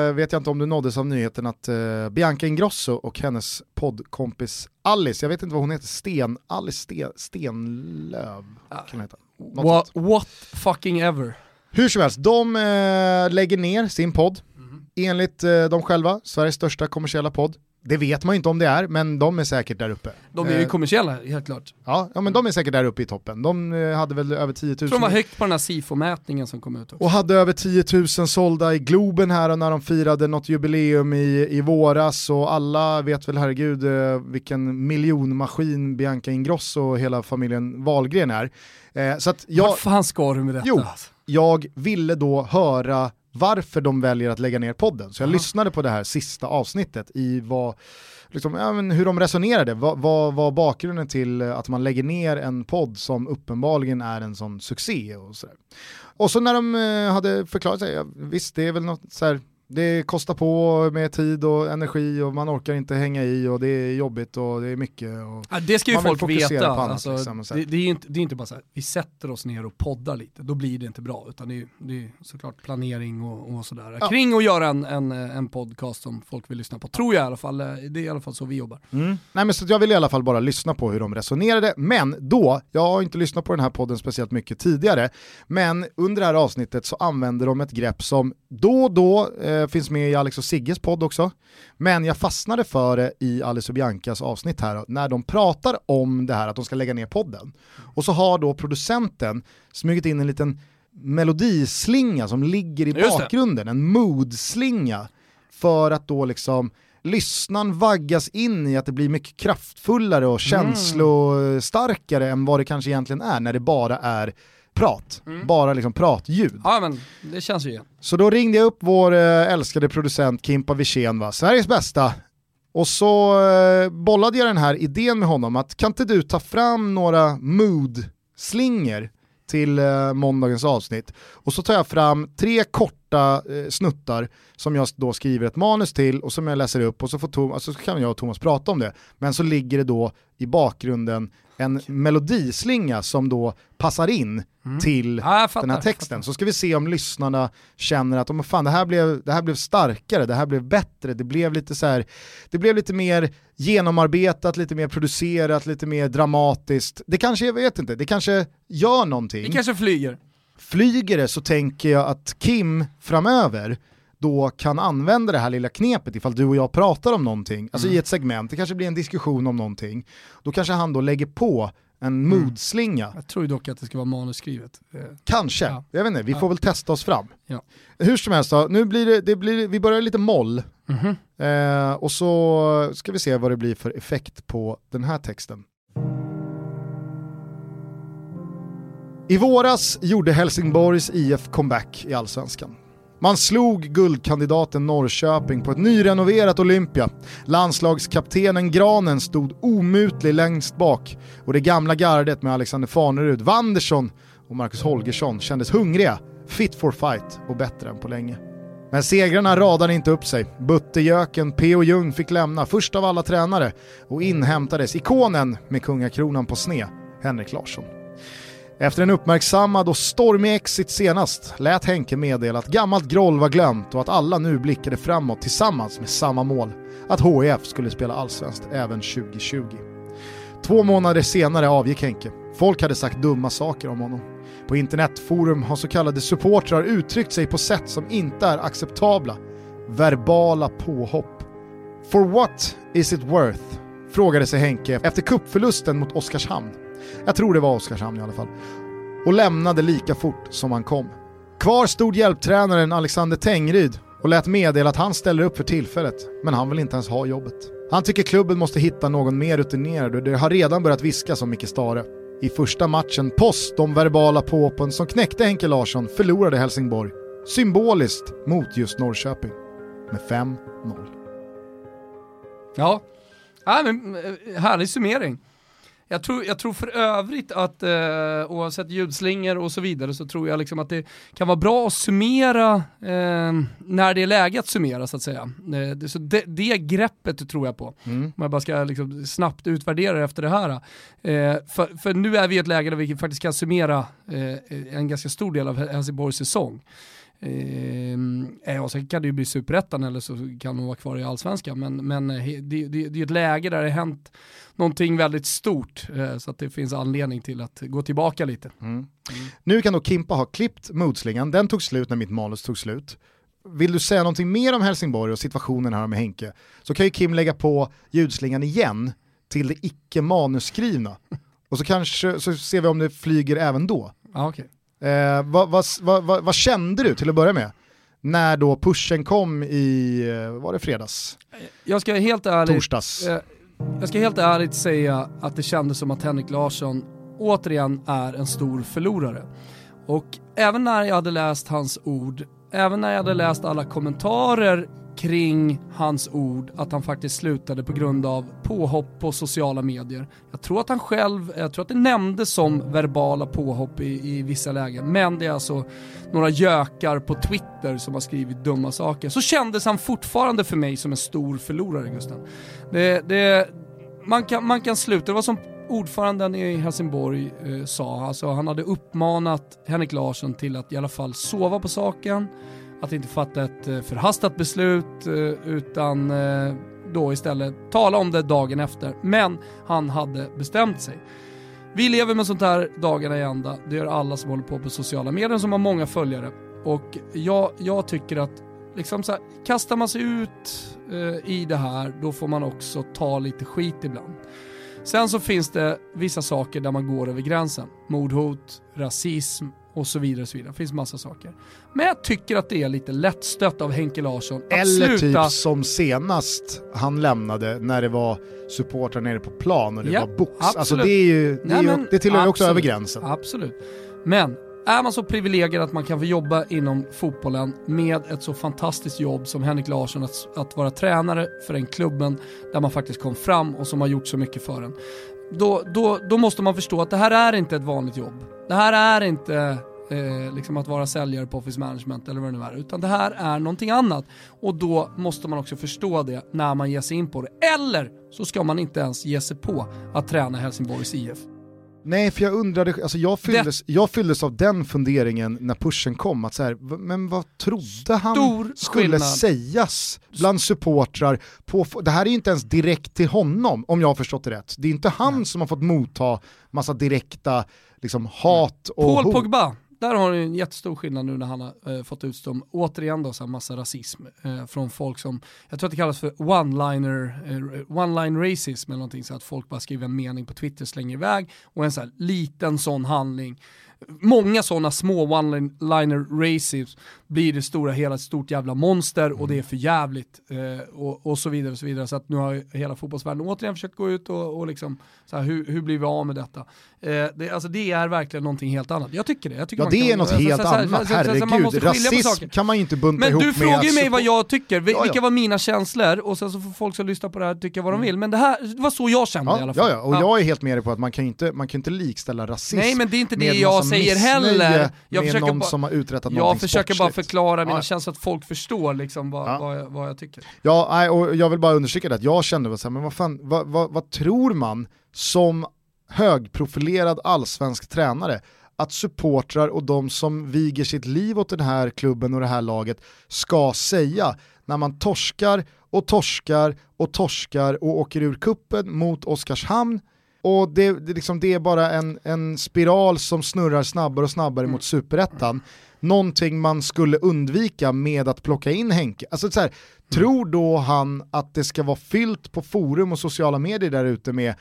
eh, vet jag inte om du nåddes av nyheten att eh, Bianca Ingrosso och hennes poddkompis Alice, jag vet inte vad hon heter, Sten, Alice Sten, Stenlöv kan hon heta.
What, what fucking ever.
Hur som helst, de eh, lägger ner sin podd, enligt eh, dem själva, Sveriges största kommersiella podd. Det vet man ju inte om det är, men de är säkert där uppe.
De är ju
Eh,
kommersiella, helt klart.
ja, ja, men de är säkert där uppe i toppen. De eh, hade väl över 10 000
Jag tror de var högt på den här SIFO-mätningen som kom ut också.
och hade över 10 000 sålda i Globen här och när de firade något jubileum i, i våras och alla vet väl herregud eh, vilken miljonmaskin Bianca Ingrosso och hela familjen Wahlgren är. Så att jag,
Vad fan ska du med detta?
Jo.
alltså?
jag ville då höra varför de väljer att lägga ner podden. Så jag
Aha.
lyssnade på det här sista avsnittet i vad, liksom, ja, hur de resonerade. Vad vad var bakgrunden till att man lägger ner en podd som uppenbarligen är en sån succé och sådär. Och så när de eh, hade förklarat sig, ja, visst det är väl något så här, det kostar på med tid och energi och man orkar inte hänga i och det är jobbigt och det är mycket. Och...
Ja, det ska ju
vill
folk veta. Alltså,
liksom,
det, det, är inte, det är inte bara så här, vi sätter oss ner och poddar lite, då blir det inte bra. Utan det är, det är såklart planering och, och sådär.
Ja.
Kring att göra en, en, en podcast som folk vill lyssna på, tror jag i alla fall. Det är i alla fall så vi jobbar.
Mm. Nej, men så jag ville i alla fall bara lyssna på hur de resonerade, men då, jag har inte lyssnat på den här podden speciellt mycket tidigare, men under det här avsnittet så använder de ett grepp som då och då eh, finns med i Alex och Sigges podd också, men jag fastnade för det i Alice och Biancas avsnitt här, när de pratar om det här att de ska lägga ner podden. Och så har då producenten smugit in en liten melodislinga som ligger i bakgrunden, en mood-slinga, för att då liksom lyssnaren vaggas in i att det blir mycket kraftfullare och känslostarkare än vad det kanske egentligen är när det bara är prat, bara liksom pratljud.
Ja men det känns ju igen.
Så då ringde jag upp vår eh, älskade producent Kimpa Wirsén, va? Sveriges bästa. Och så eh, bollade jag den här idén med honom att kan inte du ta fram några mood-slingor till eh, måndagens avsnitt. Och så tar jag fram tre korta snuttar som jag då skriver ett manus till och som jag läser upp och så, får Tom, alltså, så kan jag och Thomas prata om det. Men så ligger det då i bakgrunden en melodislinga som då passar in till
Ja, jag fattar,
den här texten. Så ska vi se om lyssnarna känner att oh, fan, det, här blev, det här blev starkare, det här blev bättre, det blev lite så här, det blev lite mer genomarbetat, lite mer producerat, lite mer dramatiskt. Det kanske, jag vet inte, det kanske gör någonting.
Vi kanske flyger.
Flyger det så tänker jag att Kim framöver då kan använda det här lilla knepet ifall du och jag pratar om någonting, alltså
Mm.
i ett segment, det kanske blir en diskussion om någonting, då kanske han då lägger på en
Mm.
mood-slinga.
Jag tror dock att det ska vara manusskrivet. Eh,
Kanske,
Ja.
jag vet inte, vi
Ja.
får väl testa oss fram.
Ja.
Hur som helst då, nu blir det, det blir, vi börjar lite moll,
Mhm.
eh, och så ska vi se vad det blir för effekt på den här texten. I våras gjorde Helsingborgs IF comeback i Allsvenskan. Man slog guldkandidaten Norrköping på ett nyrenoverat Olympia. Landslagskaptenen Granen stod omutlig längst bak och det gamla gardet med Alexander Farnerud, Wandersson och Marcus Holgersson kändes hungriga, fit for fight och bättre än på länge. Men segrarna radade inte upp sig. Buttejöken P.O. Ljung fick lämna först av alla tränare och inhämtades ikonen med kungakronan på sne, Henrik Larsson. Efter en uppmärksammad och stormig exit senast lät Henke meddela att gammalt groll var glömt och att alla nu blickade framåt tillsammans med samma mål, att HIF skulle spela allsvenskt även 2020. Två månader senare avgick Henke. Folk hade sagt dumma saker om honom. På internetforum har så kallade supportrar uttryckt sig på sätt som inte är acceptabla. Verbala påhopp. For what is it worth? Frågade sig Henke efter kuppförlusten mot Oskarshamn. Jag tror det var Oskarshamn i alla fall. Och lämnade lika fort som han kom. Kvar stod hjälptränaren Alexander Tengryd och lät meddela att han ställer upp för tillfället, men han vill inte ens ha jobbet. Han tycker klubben måste hitta någon mer rutinerad och det har redan börjat viskas om Micke Stare. I första matchen post de verbala påpen som knäckte Henke Larsson förlorade Helsingborg symboliskt mot just Norrköping med 5-0.
Ja, ja men, eh, härlig summering. Jag tror, jag tror för övrigt att eh, oavsett ljudslingor och så vidare så tror jag liksom att det kan vara bra att summera eh, när det är läge att summera så att säga. Eh, det, så det, det greppet tror jag på. Mm. Om jag bara ska liksom snabbt utvärdera efter det här. Eh, för, för nu är vi i ett läge där vi faktiskt kan summera eh, en ganska stor del av Helsingborgs säsong. Eh, och sen kan det ju bli superettan eller så kan de vara kvar i allsvenskan. Men, men eh, det, det, det är ett läge där det hänt någonting väldigt stort eh, så att det finns anledning till att gå tillbaka lite. Mm. Mm.
Nu kan då Kimpa ha klippt modslingan, den tog slut när mitt manus tog slut. Vill du säga någonting mer om Helsingborg och situationen här med Henke så kan ju Kim lägga på ljudslingan igen till det icke manusskrivna. Och så kanske så ser vi om det flyger även då.
Ah, okay.
Eh, vad, vad, vad, vad, kände du till att börja med? När då pushen kom i, eh, var det fredags?
Jag ska helt ärligt,
Torsdags.
Eh, jag ska helt ärligt säga att det kändes som att Henrik Larsson återigen är en stor förlorare. Och även när jag hade läst hans ord, även när jag hade läst alla kommentarer kring hans ord att han faktiskt slutade på grund av påhopp på sociala medier. Jag tror att han själv, jag tror att det nämndes som verbala påhopp i, i vissa lägen, men det är alltså några gökar på Twitter som har skrivit dumma saker. Så kändes han fortfarande för mig som en stor förlorare Gusten. Det, det, man, kan, man kan sluta, det var som ordföranden i Helsingborg eh, sa, alltså han hade uppmanat Henrik Larsson till att i alla fall sova på saken, att inte fatta ett eh, förhastat beslut eh, utan eh, då istället tala om det dagen efter. Men han hade bestämt sig. Vi lever med sånt här dagarna i ända. Det gör alla som håller på på sociala medier som har många följare. Och jag, jag tycker att liksom så här, kastar man sig ut eh, i det här, då får man också ta lite skit ibland. Sen så finns det vissa saker där man går över gränsen. Mordhot, rasism, och så vidare. Och så vidare. Det finns massa saker. Men jag tycker att det är lite lättstött av Henke Larsson att
Eller
sluta...
typ som senast han lämnade när det var supportrar nere på plan och det ja, var box. Absolut. Alltså det, är ju, det, är Nej, ju, det tillhör ju också över gränsen.
Absolut. Men är man så privilegierad att man kan få jobba inom fotbollen med ett så fantastiskt jobb som Henrik Larsson, att, att vara tränare för den klubben där man faktiskt kom fram och som har gjort så mycket för en då, då, då måste man förstå att det här är inte ett vanligt jobb. Det här är inte eh, liksom att vara säljare på Office Management eller vad det nu är, utan det här är någonting annat. Och då måste man också förstå det när man ger sig in på det. Eller så ska man inte ens ge sig på att träna Helsingborgs IF.
Nej, för jag undrade, alltså jag fylldes, det... jag fylldes av den funderingen när pushen kom, att så här, men vad trodde han Stor skulle skillnad. sägas bland supportrar? På, det här är ju inte ens direkt till honom, om jag har förstått det rätt. Det är inte han Nej. som har fått motta massa direkta liksom, hat och
Paul
hot.
Pogba, där har du en jättestor skillnad nu när han har eh, fått utstå, återigen då, så här massa rasism eh, från folk som, jag tror att det kallas för one-liner, eh, one-line racism eller någonting, så att folk bara skriver en mening på Twitter, slänger iväg och en så här liten sån handling. Många sådana små one-liner racism blir det stora hela ett stort jävla monster och det är för jävligt eh, och, och, så vidare och så vidare. Så att nu har hela fotbollsvärlden återigen försökt gå ut och, och liksom, så här, hur, hur blir vi av med detta? Eh, det, alltså det är verkligen någonting helt annat. Jag tycker det. Jag tycker
ja det kan, är något helt så, annat, så, herregud. Rasism kan man ju inte bunta
Men
ihop
med
Men
du frågar ju mig vad jag tycker, vilka ja, ja. var mina känslor och sen så får folk som lyssnar på det här tycka vad de mm. vill. Men det här det var så jag kände
ja,
i alla fall.
Ja, och jag är helt med dig på att man kan inte, man kan inte likställa rasism
Nej men det är inte det jag säger heller.
Jag
försöker bara förklara mina känslor så att folk förstår liksom vad, ja. vad, jag, vad jag tycker.
Ja, och jag vill bara understryka det att jag kände så här, men vad, fan, vad, vad, vad tror man som högprofilerad allsvensk tränare att supportrar och de som viger sitt liv åt den här klubben och det här laget ska säga när man torskar och torskar och torskar och åker ur kuppen mot Oskarshamn och det, det, liksom, det är bara en, en spiral som snurrar snabbare och snabbare mm. mot superettan. Någonting man skulle undvika med att plocka in Henke. Alltså, så här, mm. Tror då han att det ska vara fyllt på forum och sociala medier där ute med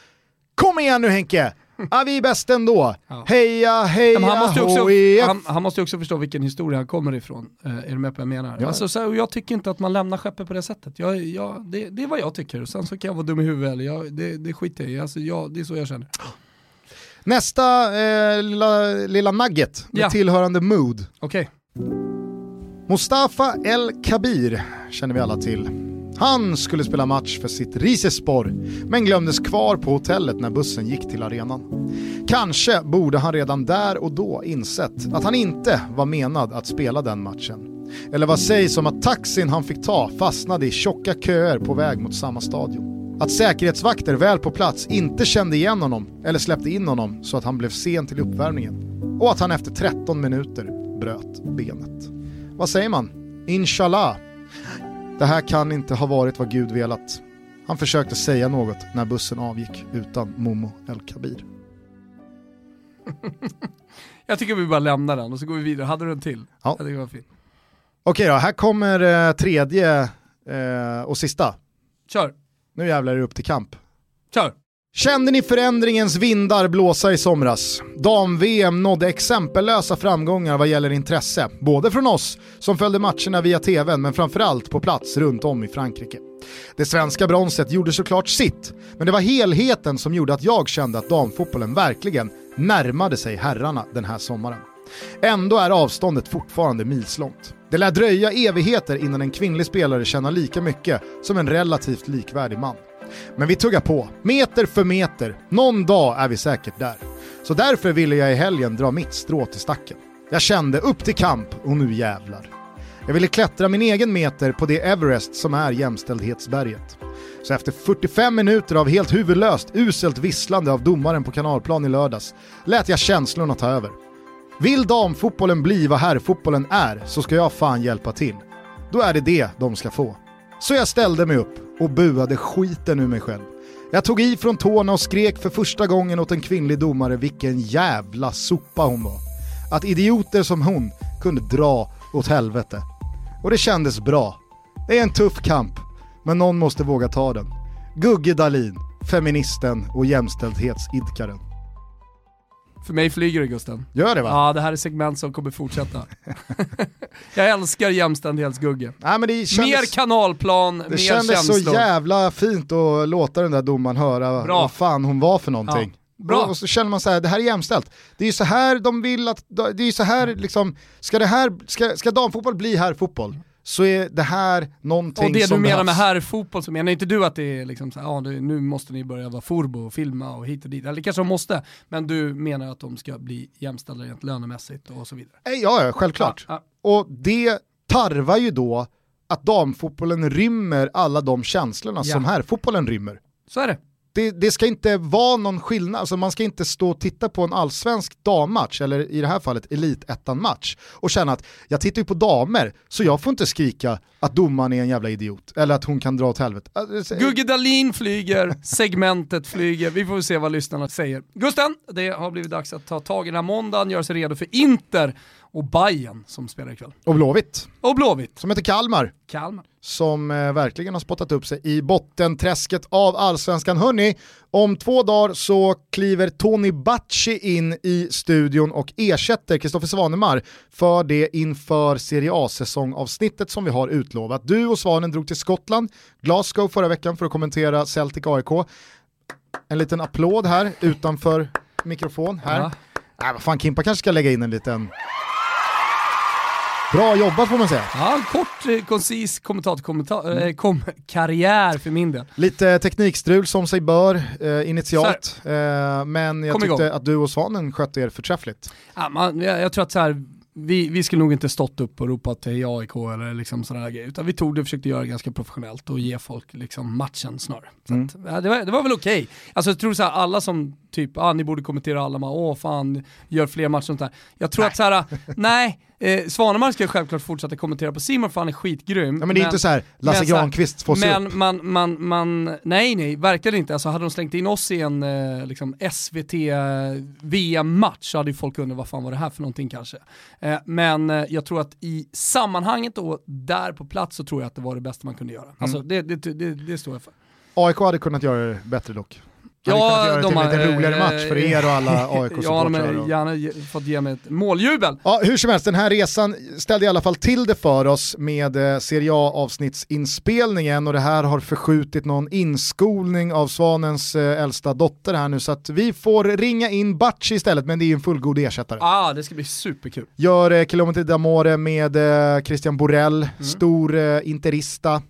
Kom igen nu Henke! ah, vi är bäst ändå.
Ja.
Heja, heja,
Men han, måste också, han, han måste också förstå vilken historia han kommer ifrån. Eh, är du med på vad jag menar?
Ja.
Alltså, så här, jag tycker inte att man lämnar skeppet på det sättet. Jag, jag, det, det är vad jag tycker. Sen så kan jag vara dum i huvudet eller jag, det, det skiter jag i. Alltså, jag, det är så jag känner.
Nästa eh, lilla, lilla nugget med
Ja.
tillhörande mood.
Okej.
Mustafa El Kabir känner vi alla till. Han skulle spela match för sitt Rizespor, men glömdes kvar på hotellet när bussen gick till arenan. Kanske borde han redan där och då insett att han inte var menad att spela den matchen. Eller vad sägs om att taxin han fick ta fastnade i tjocka köer på väg mot samma stadion. Att säkerhetsvakter väl på plats inte kände igen honom eller släppte in honom så att han blev sen till uppvärmningen. Och att han efter 13 minuter bröt benet. Vad säger man? Inshallah. Det här kan inte ha varit vad Gud velat. Han försökte säga något när bussen avgick utan Momo El Kabir.
Jag tycker vi bara lämnar den och så går vi vidare. Hade du en till?
Ja.
Jag det var fint.
Okej då, här kommer eh, tredje eh, och sista.
Kör,
Nu jävlar är det upp till kamp.
kör.
Kände ni förändringens vindar blåsa i somras? Dam-VM nådde exempellösa framgångar vad gäller intresse, både från oss som följde matcherna via tvn men framförallt på plats runt om i Frankrike. Det svenska bronset gjorde såklart sitt, men det var helheten som gjorde att jag kände att damfotbollen verkligen närmade sig herrarna den här sommaren. Ändå är avståndet fortfarande milslångt. Det lär dröja evigheter innan en kvinnlig spelare tjänar lika mycket som en relativt likvärdig man. Men vi tuggar på, meter för meter. Någon dag är vi säkert där. Så därför ville jag i helgen dra mitt strå till stacken. Jag kände upp till kamp och nu jävlar. Jag ville klättra min egen meter på det Everest som är jämställdhetsberget. Så efter 45 minuter av helt huvudlöst uselt visslande av domaren på kanalplan i lördags lät jag känslorna ta över. Vill damfotbollen bli vad herrfotbollen är så ska jag fan hjälpa till. Då är det det de ska få. Så jag ställde mig upp och buade skiten ur mig själv. Jag tog i från tårna och skrek för första gången åt en kvinnlig domare vilken jävla sopa hon var. Att idioter som hon kunde dra åt helvete. Och det kändes bra. Det är en tuff kamp, men någon måste våga ta den. Gugge Dahlin, feministen och jämställdhetsidkaren.
För mig flyger det Gusten.
Gör det va?
Ja, det här är segment som kommer fortsätta. jag älskar jämställdhetsgugge.
Nej, men det kändes,
Mer kanalplan,
det
mer
kändes så
känslor.
jävla fint att låta den där domaren höra
Bra.
vad fan hon var för någonting.
Ja. Bra.
Och så känner man så här, det här är jämställt. Det är ju så här de vill att, det är ju så här liksom, ska det här, ska, ska damfotboll bli här fotboll så är det här någonting
Och det du
som
menar
behövs.
med herrfotboll så menar inte du att det är liksom så här, ja, det, nu måste ni börja vara forbo och filma och hit och dit. Eller kanske de måste, men du menar att de ska bli jämställda rent lönemässigt och så vidare.
Eh, Ja, ja, självklart.
Ja,
Och det tarvar ju då att damfotbollen rymmer alla de känslorna
Ja.
som herrfotbollen rymmer.
Så är det
det, det ska inte vara någon skillnad, alltså man ska inte stå och titta på en allsvensk dammatch, eller i det här fallet elitettan-match, och känna att jag tittar ju på damer, så jag får inte skrika att domaren är en jävla idiot, eller att hon kan dra åt helvete. Alltså,
Gugge Dahlin flyger, segmentet flyger, vi får se vad lyssnarna säger. Gusten, det har blivit dags att ta tag i den här måndagen, göra sig redo för Inter och Bayern som spelar ikväll.
Och Blåvitt,
Och Blåvitt,
som heter Kalmar,
Kalmar.
som eh, verkligen har spottat upp sig i bottenträsket av allsvenskan. Hörni, om två dagar så kliver Tony Bacci in i studion och ersätter Kristoffer Svanemar för det inför Serie A-säsongavsnittet som vi har utlovat. Du och Svanen drog till Skottland, Glasgow förra veckan för att kommentera Celtic AIK. En liten applåd här utanför mikrofon. Här.
Ja.
Nej, vad fan, Kimpa kanske ska lägga in en liten... Bra jobbat får man säga.
Ja, kort, eh, koncis kommentator, kommentar, eh, kom, karriär för min del.
Lite teknikstrul som sig bör eh, initialt, eh, men jag
Kom
tyckte
igång.
att du och Svanen skötte er förträffligt.
Ja, man, jag, jag tror att så här, vi, vi skulle nog inte stått upp och ropat till AIK eller liksom sådana grejer, utan vi tog det och försökte göra det ganska professionellt och ge folk liksom matchen snarare.
Mm.
att, det, var, det var väl okej. Alltså jag tror så här, alla som typ, ah, ni borde kommentera alla, man, åh fan, gör fler matcher och sånt där. Jag tror att så här, nej, eh, Svanemar ska självklart fortsätta kommentera på Simon för han är skitgrym.
Ja, men det är inte så här, Lasse
men
Granqvist får se upp.
Men man, man, man, nej nej, verkligen inte. Alltså hade de slängt in oss i en eh, liksom SVT VM-match så hade ju folk undrat vad fan var det här för någonting kanske. Eh, men eh, jag tror att i sammanhanget och där på plats så tror jag att det var det bästa man kunde göra. Alltså
Mm.
det, det, det, det står jag för.
AIK hade kunnat göra det bättre dock.
Ja,
göra det
de
till en lite roligare
eh,
match för er och alla
Ja, de
AIK-supportrar.
har
och-
gärna fått ge mig ett måljubel.
Ja, hur som helst, den här resan ställde i alla fall till det för oss med eh, Serie A-avsnittsinspelningen och det här har förskjutit någon inskolning av Svanens eh, äldsta dotter här nu så att vi får ringa in Bacci istället men det är ju en fullgod ersättare.
Ah, det ska bli superkul.
Gör eh, Kilometer d'Amore med eh, Christian Borell,
Mm.
stor eh, interista,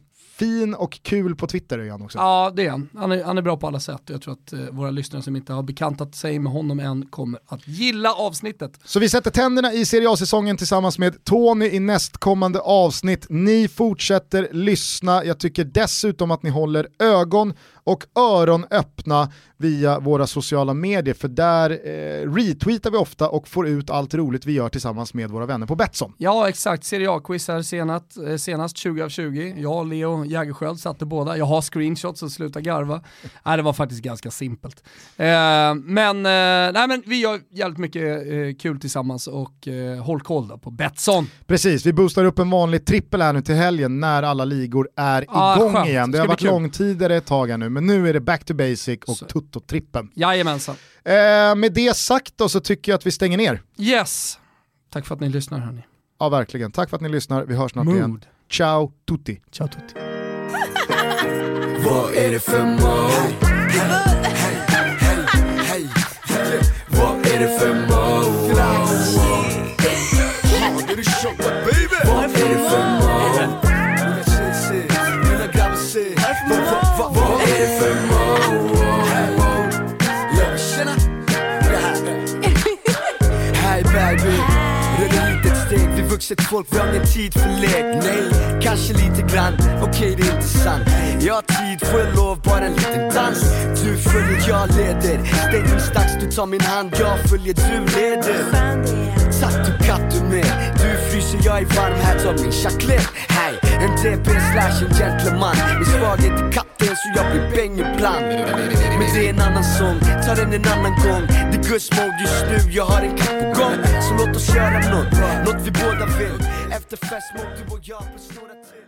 fin och kul på Twitter är han också.
Ja, det är han. Han är, han är bra på alla sätt. Jag tror att eh, våra lyssnare som inte har bekantat sig med honom än kommer att gilla avsnittet.
Så vi sätter tänderna i Serie A-säsongen tillsammans med Tony i nästkommande avsnitt. Ni fortsätter lyssna. Jag tycker dessutom att ni håller ögon och öron öppna via våra sociala medier för där eh, retweetar vi ofta och får ut allt roligt vi gör tillsammans med våra vänner på Betsson.
Ja, exakt. Serie A-quiz här senast, eh, senast 20 av 20. Jag och Leo Jägerskiöld satte båda. Jag har screenshots så sluta garva. Nej, det var faktiskt ganska simpelt. Eh, men, eh, nej, men vi gör jävligt mycket eh, kul tillsammans och håll koll då på Betsson.
Precis, vi boostar upp en vanlig trippel här nu till helgen när alla ligor är
Ah,
igång
skönt.
igen.
Det
har varit långtidare ett tag här nu, men nu är det back to basic och
Så.
tutto-trippen.
Jajamensan.
Eh, med det sagt då så tycker jag att vi stänger ner.
Yes. Tack för att ni lyssnar hörni.
Ja, verkligen. Tack för att ni lyssnar. Vi hörs snart igen.
Mood.
Ciao tutti!
Ciao tutti.
Vad är det för mode? Vad är det för mode? Steg Vi folk, vi har ingen tid för lek Nej, kanske lite grann, okej det är inte sant Jag har tid, får jag lov, bara en liten dans? Du följer, jag leder. Stängningsdags, du tar min hand, jag följer, du leder. Satt du katt du med. Du fryser, jag är varm, här tar min chaclette Hej, en DP slash en gentleman. Min svaghet är katten så jag blir bäng ibland. Men det är en annan sång, ta den en annan gång. Det är Guds mode just nu, jag har en katt på gång. Så låt oss göra nåt, nåt vi båda vill Efter fest mot du och jag på snurra till